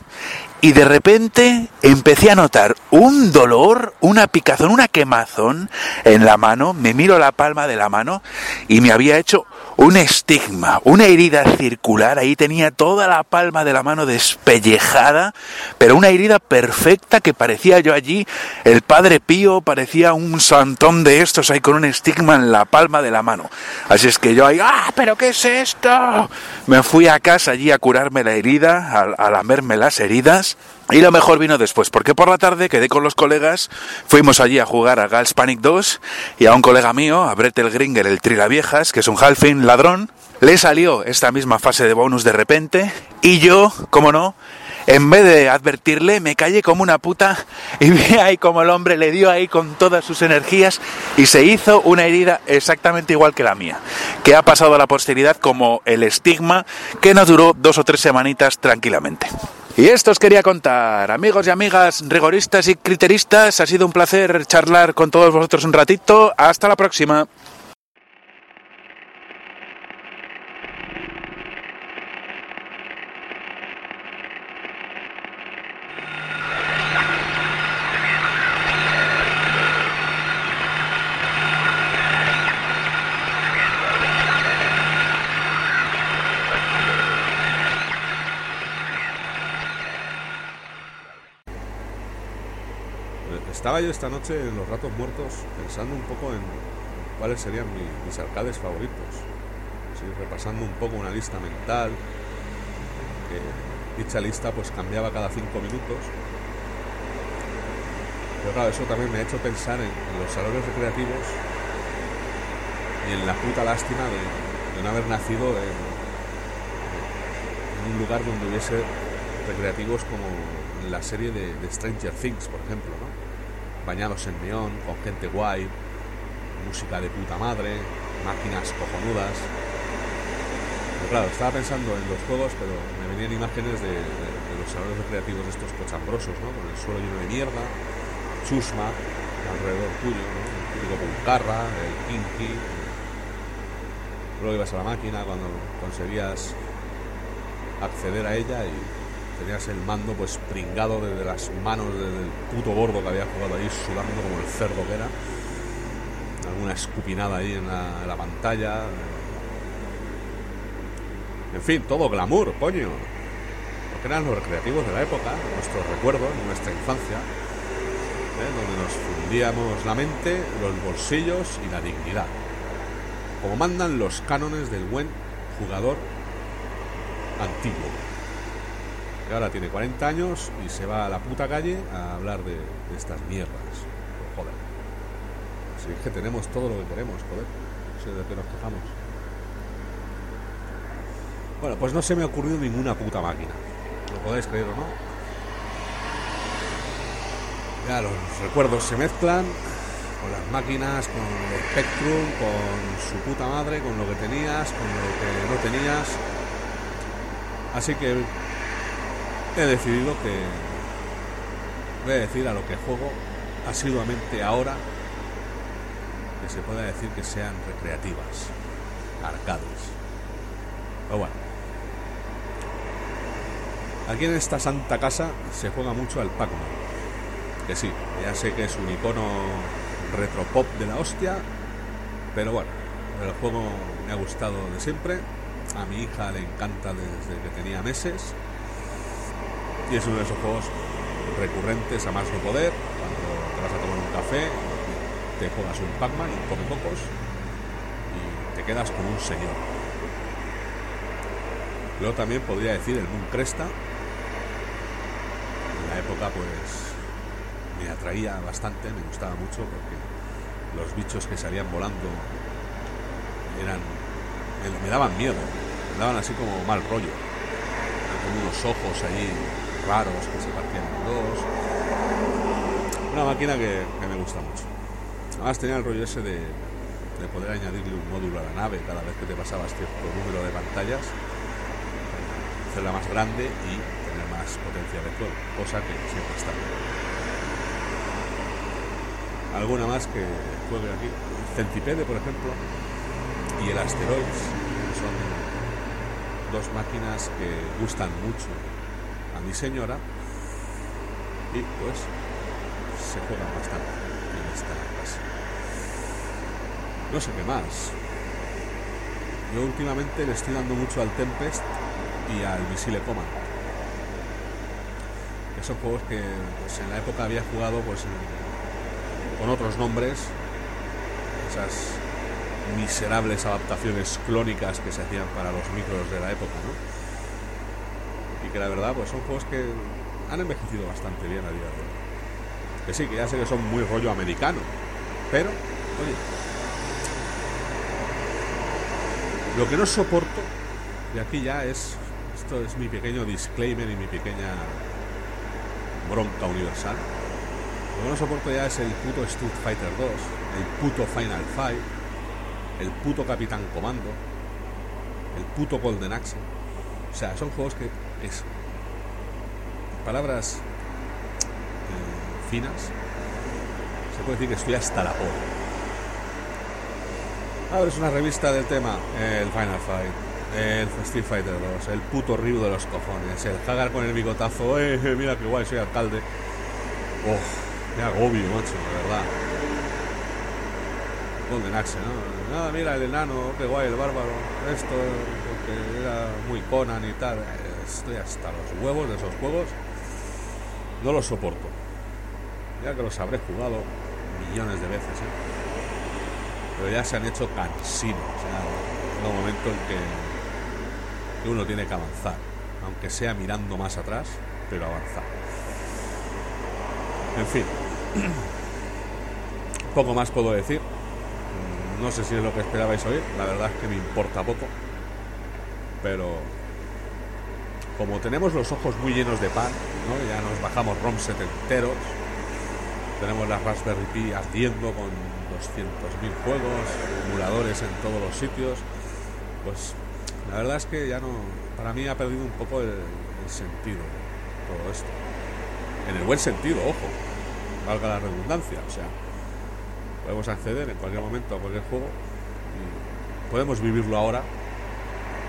Speaker 9: y de repente empecé a notar un dolor, una picazón, una quemazón en la mano. Me miro la palma de la mano y me había hecho un estigma, una herida circular. Ahí tenía toda la palma de la mano despellejada, pero una herida perfecta que parecía yo allí. El padre Pío parecía un santón de estos ahí con un estigma en la palma de la mano. Así es que yo ahí, ¡ah! ¿Pero qué es esto? Me fui a casa allí a curarme la herida, a, a lamerme las heridas. Y lo mejor vino después, porque por la tarde quedé con los colegas, fuimos allí a jugar a Gals Panic 2 y a un colega mío, a Brett el Gringer, el Trilaviejas, que es un halfing ladrón, le salió esta misma fase de bonus de repente y yo, como no, en vez de advertirle, me callé como una puta y vi ahí como el hombre le dio ahí con todas sus energías y se hizo una herida exactamente igual que la mía, que ha pasado a la posteridad como el estigma que nos duró dos o tres semanitas tranquilamente. Y esto os quería contar, amigos y amigas rigoristas y criteristas, ha sido un placer charlar con todos vosotros un ratito, hasta la próxima.
Speaker 10: Esta noche en los ratos muertos pensando un poco en cuáles serían mi- mis arcades favoritos. Repasando un poco una lista mental, que dicha lista pues cambiaba cada cinco minutos. Pero claro, eso también me ha hecho pensar en, los salones recreativos y en la puta lástima de, no haber nacido en, un lugar donde hubiese recreativos como la serie de, de Stranger Things, por ejemplo, ¿no? Bañados en neón, con gente guay, música de puta madre, máquinas cojonudas. Claro, estaba pensando en los juegos, pero me venían imágenes de, de- de los salones recreativos estos cochambrosos, ¿no? Con el suelo lleno de mierda, chusma alrededor tuyo, ¿no? El típico puncarra, el kinky. Luego ibas a la máquina cuando conseguías acceder a ella y tenías el mando pues pringado desde las manos del puto gordo que había jugado ahí sudando como el cerdo que era. Alguna escupinada ahí en la, pantalla. En fin, todo glamour, coño. Porque eran los recreativos de la época nuestros recuerdos, nuestra infancia ¿eh? donde nos fundíamos la mente, los bolsillos y la dignidad. Como mandan los cánones del buen jugador antiguo ahora tiene 40 años y se va a la puta calle a hablar de, estas mierdas. Joder. Si es que tenemos todo lo que queremos, joder. No sé de qué nos quejamos. Bueno, pues no se me ha ocurrido ninguna puta máquina. Lo podéis creer o no. Ya los recuerdos se mezclan con las máquinas, con el Spectrum, con su puta madre, con lo que tenías, con lo que no tenías. Así que he decidido que voy a decir a lo que juego asiduamente ahora que se pueda decir que sean recreativas, arcades. Pero bueno, aquí en esta santa casa se juega mucho al Pac-Man. Que sí, ya sé que es un icono retropop de la hostia, pero bueno, el juego me ha gustado de siempre. A mi hija le encanta desde que tenía meses. Y es uno de esos juegos recurrentes a más no poder. Cuando te vas a tomar un café, te juegas un Pac-Man, un Pocos y te quedas como un señor. Luego también podría decir el Moon Cresta. En la época pues me atraía bastante, me gustaba mucho porque los bichos que salían volando eran me, daban miedo, me daban así como mal rollo. Eran como unos ojos allí raros que se partían en dos. Una máquina que, me gusta mucho. Además tenía el rollo ese de, de poder añadirle un módulo a la nave cada vez que te pasabas cierto número de pantallas, hacerla más grande y tener más potencia vector, cosa que siempre está bien alguna más que juegue aquí. Centipede, por ejemplo, y el Asteroids son dos máquinas que gustan mucho mi señora y pues se juegan bastante en esta casa. No sé qué más. Yo últimamente le estoy dando mucho al Tempest y al Missile Command. Esos juegos que pues, en la época había jugado pues con otros nombres, esas miserables adaptaciones clónicas que se hacían para los micros de la época, ¿no? Que la verdad, pues son juegos que han envejecido bastante bien a día de hoy. Que sí, que ya sé que son muy rollo americano, pero, oye, lo que no soporto, y aquí ya es, esto es mi pequeño disclaimer y mi pequeña bronca universal, lo que no soporto ya es el puto Street Fighter 2, el puto Final Fight, el puto Capitán Comando, el puto Golden Axe. O sea, son juegos que es. palabras eh, finas, se puede decir que estoy hasta la polla. Abres una revista del tema, el Final Fight, el Street Fighter 2, el puto Ryu de los cojones, el Hagar con el bigotazo, eh, mira que guay, soy alcalde. Oh, Qué agobio, macho, de verdad. Golden Axe, ¿no? Nada, mira el enano, qué guay, el bárbaro. Esto, porque era muy Conan y tal. Estoy hasta los huevos de esos juegos. No los soporto. Ya que los habré jugado millones de veces, ¿eh? Pero ya se han hecho cansinos. O sea, un momento en que, que uno tiene que avanzar. Aunque sea mirando más atrás, pero avanzar. En fin. Poco más puedo decir. No sé si es lo que esperabais oír. La verdad es que me importa poco. Pero como tenemos los ojos muy llenos de pan, ya nos bajamos ROM enteros, tenemos la Raspberry Pi ardiendo con 200.000 juegos, emuladores en todos los sitios, pues la verdad es que ya no, para mí ha perdido un poco el sentido todo esto. En el buen sentido, ojo, valga la redundancia, o sea, podemos acceder en cualquier momento a cualquier juego y podemos vivirlo ahora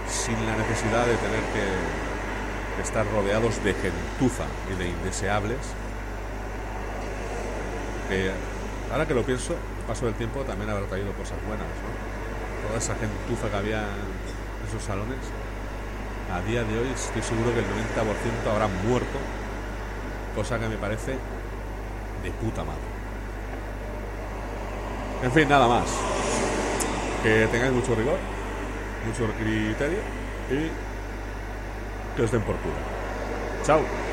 Speaker 10: sin la necesidad de tener que estar rodeados de gentuza y de indeseables que ahora que lo pienso paso del tiempo también habrá traído cosas buenas toda esa gentuza que había en esos salones a día de hoy estoy seguro que el 90% habrá muerto cosa que me parece de puta madre. En fin, nada más. Que tengáis mucho rigor, mucho criterio y que os den por culo. Chao.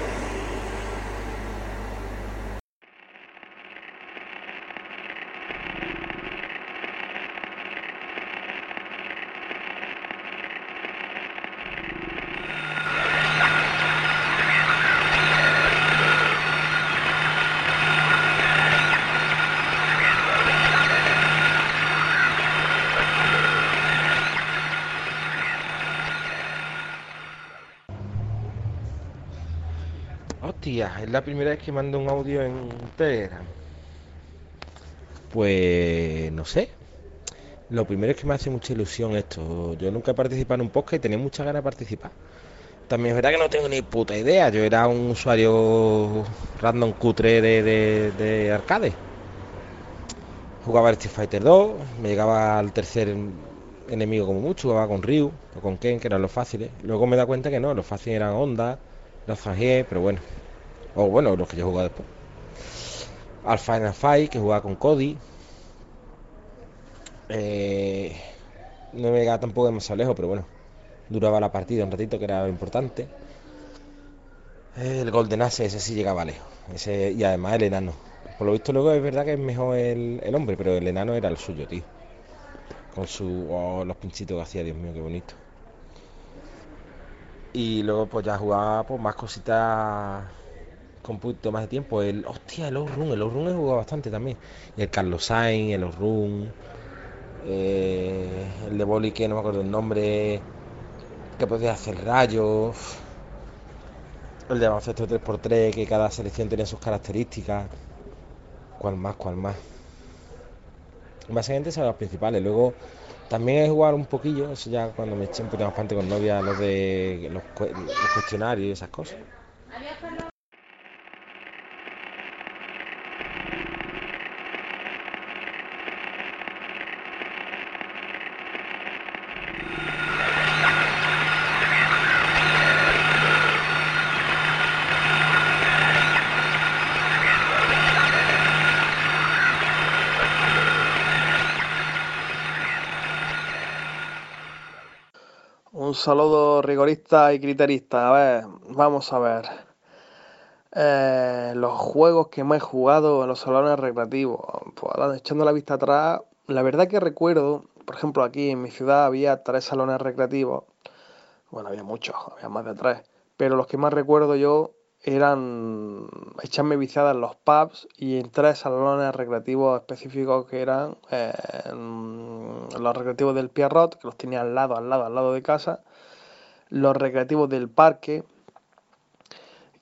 Speaker 11: Es la primera vez que mando un audio en Telegram. Pues no sé. Lo primero es que me hace mucha ilusión esto. Yo nunca he participado en un podcast y tenía muchas ganas de participar. También es verdad que no tengo ni puta idea. Yo era un usuario random cutre de, de, arcade. Jugaba Street Fighter 2, me llegaba al tercer enemigo como mucho, jugaba con Ryu o con Ken, que eran los fáciles. Luego me da cuenta que no, los fáciles eran Honda, los Zangé, pero bueno. O bueno, los que yo jugaba después. Al Final Fight, que jugaba con Cody. Eh, no me llegaba tampoco demasiado lejos, pero bueno. Duraba la partida un ratito, que era importante. El Golden Ace, ese sí llegaba lejos. Ese, y además el enano. Por lo visto luego es verdad que es mejor el, el hombre, pero el enano era el suyo, tío. Con su... oh, los pinchitos que hacía, Dios mío, qué bonito. Y luego pues ya jugaba pues, más cositas con un más de tiempo. El, hostia, el Outrun, el Outrun he jugado bastante también. Y el Carlos Sainz, el Outrun, eh, el de Boli que no me acuerdo el nombre, que podía hacer rayos. El de baloncesto 3x3, que cada selección tenía sus características. ¿Cuál más? ¿Cuál más? Básicamente son los principales. Luego también he jugado un poquillo, eso ya cuando me eché un poquito más con novia, los de los, los cuestionarios y esas cosas.
Speaker 12: Saludo rigorista y criterista. A ver, vamos a ver. Eh, los juegos que más he jugado en los salones recreativos. Pues echando la vista atrás, la verdad que recuerdo, por ejemplo, aquí en mi ciudad había tres salones recreativos. Bueno, había muchos, había más de tres. Pero los que más recuerdo yo eran echarme viciadas en los pubs y en tres salones recreativos específicos que eran eh, los recreativos del Pierrot, que los tenía al lado, al lado, al lado de casa, los recreativos del parque,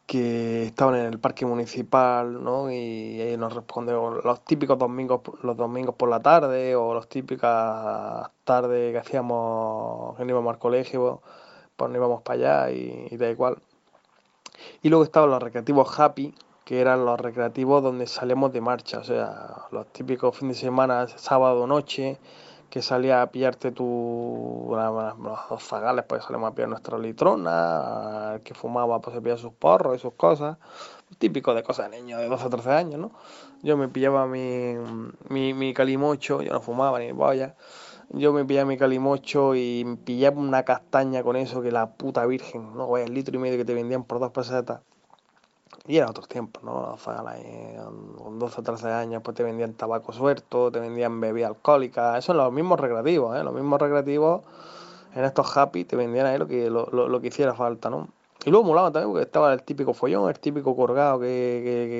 Speaker 12: que estaban en el parque municipal, ¿no? Y ahí nos respondió los típicos domingos, los domingos por la tarde, o las típicas tardes que hacíamos, que íbamos al colegio, pues no íbamos para allá y, y da igual. Y luego estaban los recreativos happy, que eran los recreativos donde salíamos de marcha, o sea, los típicos fines de semana, sábado noche, que salía a pillarte tu los dos zagales, pues salíamos a pillar nuestra litrona, el que fumaba pues se pillaba sus porros y sus cosas, típico de cosas de niños de 12 o 13 años, ¿no? Yo me pillaba mi, mi, mi calimocho, yo no fumaba ni boya, yo me pillaba mi calimocho y me pillaba una castaña con eso que la puta virgen, ¿no? Vaya, el litro y medio que te vendían por dos pesetas. Y era otros tiempos, ¿no? O sea, con 12 o 13 años pues te vendían tabaco suelto, te vendían bebida alcohólica, eso en los mismos recreativos, ¿eh? Los mismos recreativos, en estos happy te vendían ahí lo que, lo, lo- lo que hiciera falta, ¿no? Y luego molaba también porque estaba el típico follón, el típico colgado que,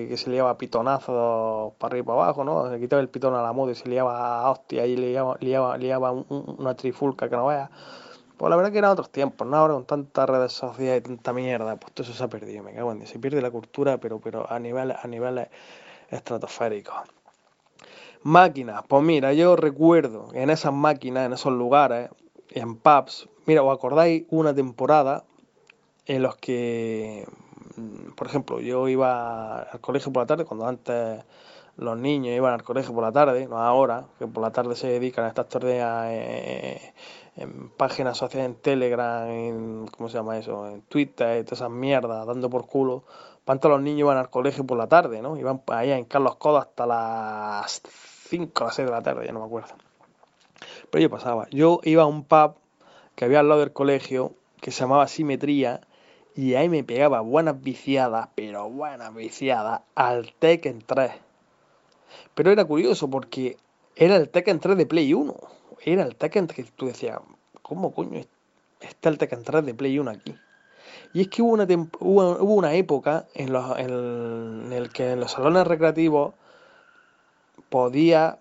Speaker 12: que, que- se liaba pitonazos para arriba y para abajo, ¿no? Se quitaba el pitón a la moda y se liaba a hostia y liaba, liaba, liaba un- una trifulca que no veas. Pues la verdad que eran otros tiempos, ¿no? Ahora con tantas redes sociales y tanta mierda, pues todo eso se ha perdido, me cago en. Se pierde la cultura, pero, pero a niveles, a niveles estratosféricos. Máquinas, pues mira, yo recuerdo en esas máquinas, en esos lugares, en pubs, mira, ¿os acordáis una temporada en los que, mm, por ejemplo, yo iba al colegio por la tarde, cuando antes los niños iban al colegio por la tarde, no ahora, que por la tarde se dedican a estas tareas eh, en páginas sociales, en Telegram, en, ¿cómo se llama eso? En Twitter todas esas mierdas, dando por culo. Antes los niños iban al colegio por la tarde, ¿no? Iban ahí a hincar los codos hasta las 5 o las 6 de la tarde, ya no me acuerdo. Pero yo pasaba. Yo iba a un pub que había al lado del colegio, que se llamaba Simetría, y ahí me pegaba buenas viciadas, pero buenas viciadas, al Tekken 3. Pero era curioso porque era el Tekken 3 de Play 1. Era el Tekken que tú decías, ¿cómo coño está el Tekken 3 de Play 1 aquí? Y es que hubo una, hubo, hubo una época en, los, en, el, en el que en los salones recreativos podía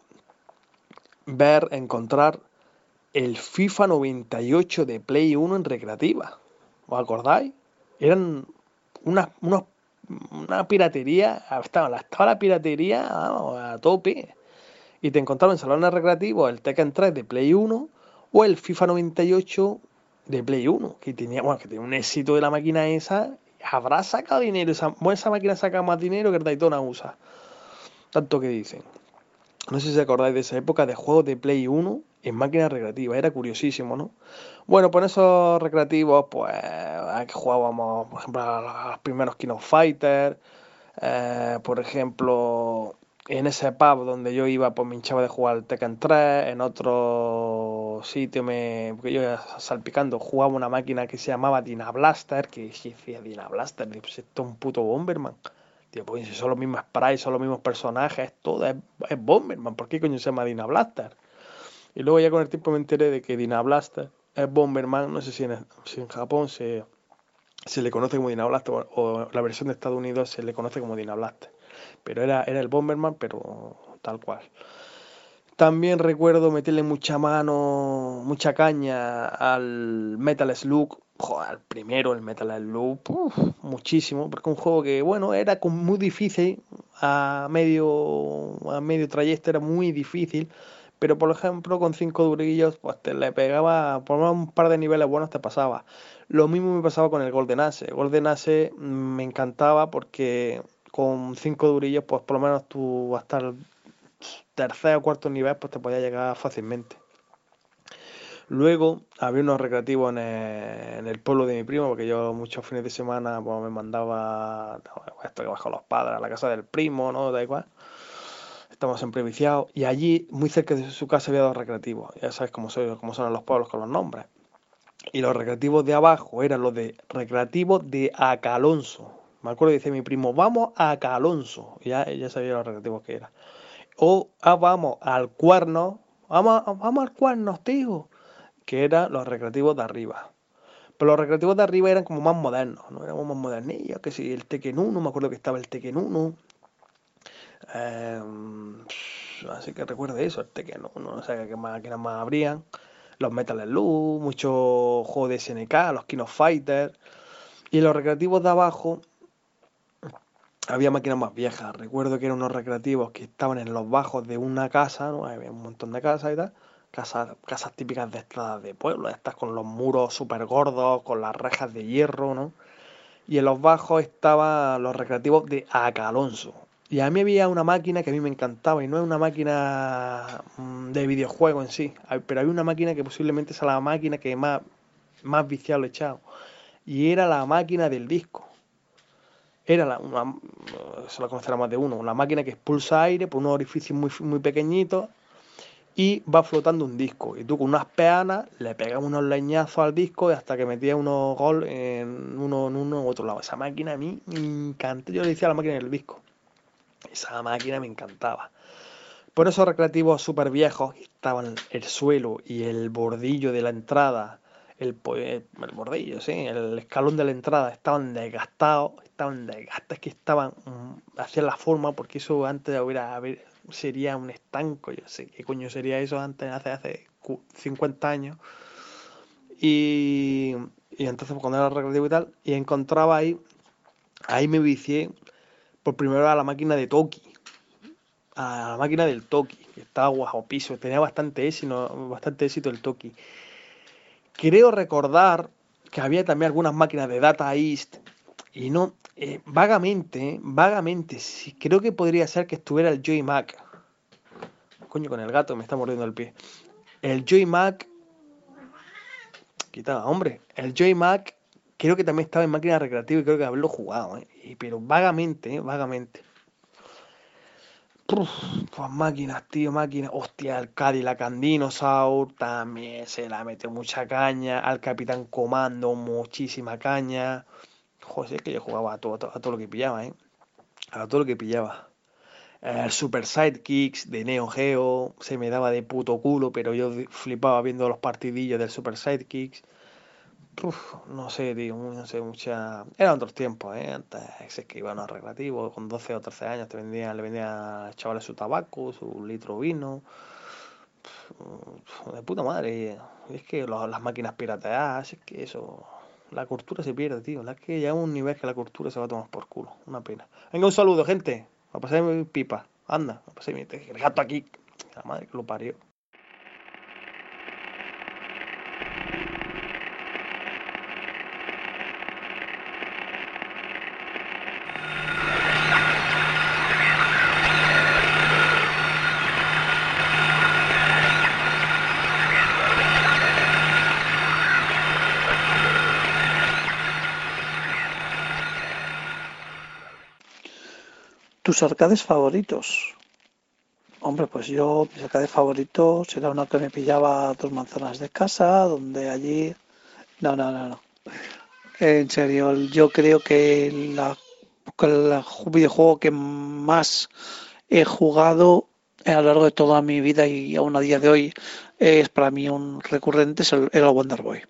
Speaker 12: ver, encontrar el FIFA 98 de Play 1 en recreativa. ¿Os acordáis? Eran unas, unos, una piratería, estaba, la- estaba la piratería vamos, a tope. Y te encontraba en salones recreativos el Tekken 3 de Play 1 o el FIFA 98 de Play 1, que tenía, bueno, que tenía un éxito de la máquina esa. Habrá sacado dinero, esa, esa máquina saca más dinero que el Daytona USA. Tanto que dicen. No sé si acordáis de esa época de juegos de Play 1 en máquinas recreativas. Era curiosísimo, ¿no? Bueno, pues en esos recreativos, pues aquí jugábamos, por ejemplo, a los primeros King of Fighter. eh, por ejemplo, en ese pub donde yo iba, pues me hinchaba de jugar al Tekken 3. En otro sitio, me, porque yo salpicando, jugaba una máquina que se llamaba Dina Blaster. Que decía Dina Blaster, pues esto es un puto Bomberman. Pues son los mismos sprites, son los mismos personajes, todo es, Bomberman. ¿Por qué coño se llama Dina Blaster? Y luego ya con el tiempo me enteré de que Dina Blaster es Bomberman, no sé si en, si en Japón se, se le conoce como Dina Blaster o, o la versión de Estados Unidos se le conoce como Dina Blaster. Pero era, era el Bomberman, pero tal cual. También recuerdo meterle mucha mano, mucha caña al Metal Slug. Joder, primero, el Metal uf, muchísimo, porque un juego que, bueno, era muy difícil, a medio, a medio trayecto era muy difícil, pero por ejemplo con cinco durillos, pues te le pegaba, por menos un par de niveles buenos te pasaba. Lo mismo me pasaba con el Golden Ace. Golden Ace me encantaba porque con cinco durillos, pues por lo menos tú hasta el tercer o cuarto nivel, pues te podía llegar fácilmente. Luego había unos recreativos en el, pueblo de mi primo, porque yo muchos fines de semana pues, me mandaba esto que bajo los padres a la casa del primo, ¿no? Da igual. Estamos siempre viciados. Y allí, muy cerca de su casa, había dos recreativos. Ya sabes cómo, soy, cómo son los pueblos con los nombres. Y los recreativos de abajo eran los de recreativos de Acalonso. Me acuerdo que dice mi primo, vamos a Acalonso. Ya, ya sabía los recreativos que era. O ah, vamos al cuerno. Vamos, vamos al cuerno, tío. Que eran los recreativos de arriba. Pero los recreativos de arriba eran como más modernos, ¿no? Eran más modernillos, que si el Tekken 1, me acuerdo que estaba el Tekken 1. Eh, así que recuerdo eso, el Tekken 1, no sé qué máquinas más habrían. Los Metal Slug, muchos juegos de SNK, los King of Fighter. Y los recreativos de abajo había máquinas más viejas. Recuerdo que eran unos recreativos que estaban en los bajos de una casa, ¿no? Había un montón de casas y tal. Casas, casas típicas de estas de pueblo, estas con los muros súper gordos, con las rejas de hierro, ¿no? Y en los bajos estaban los recreativos de Acalonso. Y a mí había una máquina que a mí me encantaba, y no es una máquina mm, de videojuego en sí, pero había una máquina que posiblemente es la máquina que más, más viciado he echado. Y era la máquina del disco. Era la, una, se la conocerá más de uno, una máquina que expulsa aire por unos orificios muy, muy pequeñitos y va flotando un disco. Y tú con unas peanas le pegas unos leñazos al disco y hasta que metías unos gol en uno en uno en otro lado. Esa máquina a mí me encantó. Yo le decía a la máquina del disco. Esa máquina me encantaba. Por esos recreativos súper viejos estaban el suelo y el bordillo de la entrada, el, el bordillo, sí, el escalón de la entrada estaban desgastados, estaban desgastados, es que estaban, mm, hacían la forma, porque eso antes de hubiera, haber, sería un estanco, yo sé qué coño sería eso antes, hace, hace 50 años. Y, y entonces pues, cuando era recreativo y tal, y encontraba ahí, ahí me vicié por primera vez a la máquina de Toki, a la máquina del Toki, que estaba guapo piso, tenía bastante éxito, bastante éxito el Toki. Creo recordar que había también algunas máquinas de Data East y no, eh, vagamente, vagamente, sí, creo que podría ser que estuviera el Joy Mac. Coño, con el gato me está mordiendo el pie. El Joy Mac. Quita, hombre. El Joy Mac creo que también estaba en máquina recreativa y creo que haberlo jugado, ¿eh? Pero vagamente, ¿eh? vagamente. Uf, pues máquinas, tío, máquinas. Hostia, el Cadillac Dinosaur también se la metió mucha caña. Al Capitán Comando, muchísima caña. Joder, es que yo jugaba a todo, a todo lo que pillaba, ¿eh? A todo lo que pillaba. El Super Sidekicks de Neo Geo se me daba de puto culo, pero yo flipaba viendo los partidillos del Super Sidekicks. No sé, tío, no sé, mucha... Eran otros tiempos, ¿eh? Antes es que iban a recreativos, con 12 o 13 años te vendían, le vendían a chavales su tabaco, su litro de vino. De puta madre. Es que las máquinas pirateadas, es que eso... La cultura se pierde, tío. Es que llega un nivel que la cultura se va a tomar por culo. Una pena. Venga, un saludo, gente. A pasar mi pipa. Anda, a pasar mi... El gato aquí. La madre que lo parió.
Speaker 13: Tus arcades favoritos. Hombre, pues yo, mis arcades favoritos era uno que me pillaba dos manzanas de casa, donde allí... No, no, no, no. En serio, yo creo que la, el videojuego que más he jugado a lo largo de toda mi vida y aún a día de hoy es para mí un recurrente es el Wonder Boy.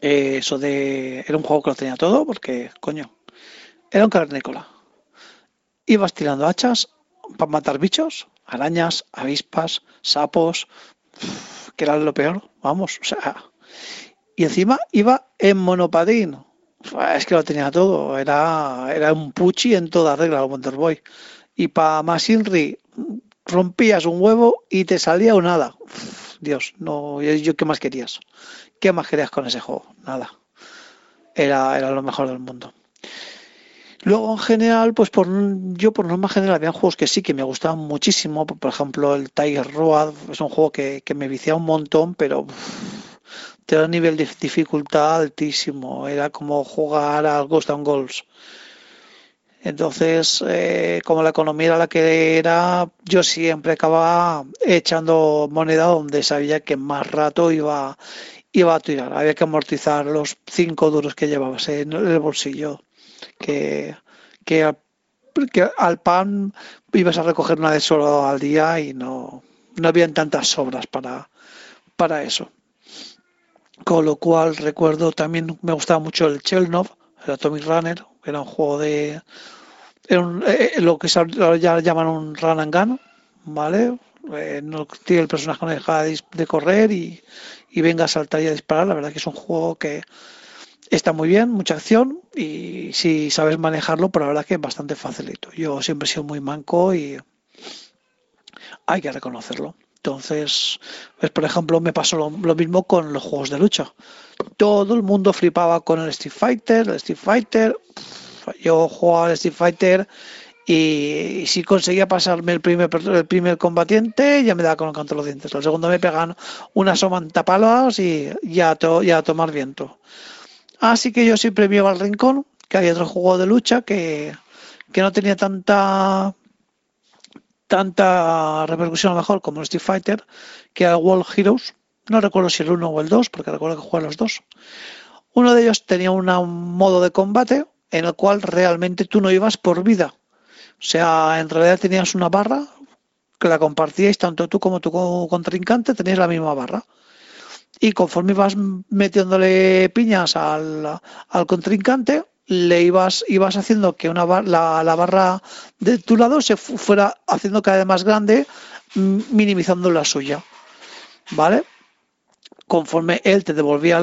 Speaker 13: Eh, eso de era un juego que lo tenía todo porque coño era un carnícola ibas tirando hachas para matar bichos arañas avispas sapos que era lo peor vamos o sea y encima iba en monopadín es que lo tenía todo era era un puchi en toda regla el Wonder Boy y para más Inri rompías un huevo y te salía un hada. Dios, no, yo, qué más querías. ¿Qué más querías con ese juego? Nada. Era, era lo mejor del mundo. Luego, en general, pues por yo por norma general había juegos que sí que me gustaban muchísimo. Por ejemplo, el Tiger Road es un juego que, me viciaba un montón, pero te da un nivel de dificultad altísimo. Era como jugar al Ghost and Goals. Entonces, eh, como la economía era la que era, yo siempre acababa echando moneda donde sabía que más rato iba, iba a tirar. Había que amortizar los cinco duros que llevabas en el bolsillo. Que, que, al pan ibas a recoger una de solo al día y no, no habían tantas sobras para, para eso. Con lo cual recuerdo también me gustaba mucho el Chelnov, el Atomic Runner, era un juego de eh, eh, lo que ya llaman un run and gun, ¿vale? Eh, no tiene el personaje no deja de, correr y, venga a saltar y a disparar. La verdad que es un juego que está muy bien, mucha acción y si sabes manejarlo, pero la verdad que es bastante facilito. Yo siempre he sido muy manco y hay que reconocerlo. Entonces, pues por ejemplo, me pasó lo, mismo con los juegos de lucha. Todo el mundo flipaba con el Street Fighter, el Street Fighter. Yo jugaba al Street Fighter y, si conseguía pasarme el primer, el primer combatiente, ya me daba con el canto los dientes. El segundo me pegan una somantapalas y ya, ya a tomar viento. Así que yo siempre me iba al rincón, que había otro juego de lucha que, que no tenía tanta tanta repercusión a lo mejor como el Street Fighter, que era World Heroes. No recuerdo si el 1 o el 2, porque recuerdo que jugué los dos. Uno de ellos tenía un modo de combate en el cual realmente tú no ibas por vida. O sea, en realidad tenías una barra que la compartíais tanto tú como tu contrincante, tenías la misma barra. Y conforme ibas metiéndole piñas al, contrincante, le ibas, ibas haciendo que una la, la, barra de tu lado se fuera haciendo cada vez más grande, minimizando la suya. ¿Vale? Conforme él te devolvía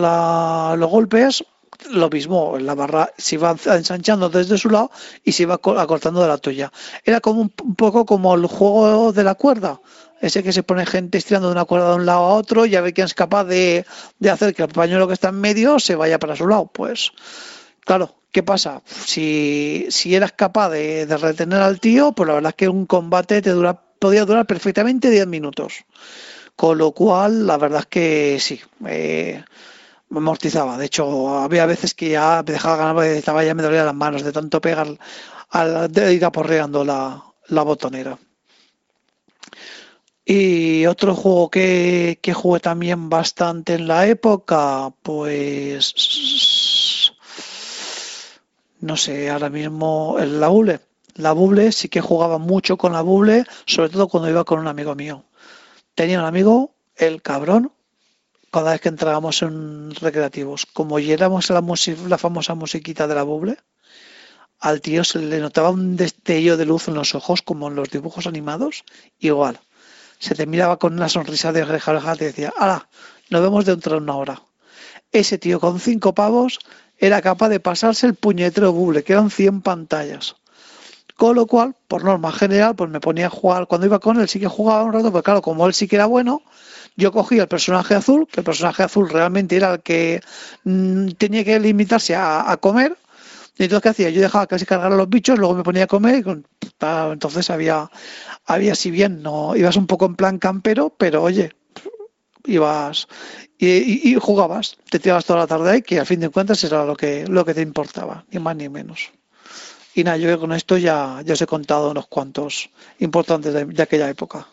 Speaker 13: los golpes, lo mismo, la barra se iba ensanchando desde su lado y se iba acortando de la tuya. Era como un, poco como el juego de la cuerda, ese que se pone gente estirando de una cuerda de un lado a otro y a ver quién es capaz de, hacer que el pañuelo que está en medio se vaya para su lado. Pues, claro, ¿qué pasa? Si, si eras capaz de, retener al tío, pues la verdad es que un combate te dura, podía durar perfectamente 10 minutos. Con lo cual, la verdad es que sí. Eh, me amortizaba. De hecho, había veces que ya me dejaba ganar, estaba ya me dolía las manos de tanto pegar al, de ir aporreando la, la botonera. Y otro juego que, jugué también bastante en la época, pues no sé, ahora mismo el la Bule. La Bule sí que jugaba mucho con la Bule, sobre todo cuando iba con un amigo mío. Tenía un amigo, el cabrón, cada vez que entrábamos en recreativos, como oyéramos la, la famosa musiquita de la buble, al tío se le notaba un destello de luz en los ojos, como en los dibujos animados, igual. Se te miraba con una sonrisa de oreja y te decía, ¡Hala! Nos vemos dentro de una hora. Ese tío con cinco pavos era capaz de pasarse el puñetero buble, que eran 100 pantallas. Con lo cual, por norma general, pues me ponía a jugar. Cuando iba con él sí que jugaba un rato, pero claro, como él sí que era bueno, yo cogí el personaje azul, que el personaje azul realmente era el que mm, tenía que limitarse a, comer. Y entonces, ¿qué hacía? Yo dejaba casi cargar a los bichos, luego me ponía a comer. Y entonces había, había, si bien no ibas un poco en plan campero, pero oye, ibas y, jugabas, te tirabas toda la tarde ahí, que al fin de cuentas era lo que, lo que te importaba, ni más ni menos. Y nada, yo con esto ya, ya os he contado unos cuantos importantes de aquella época.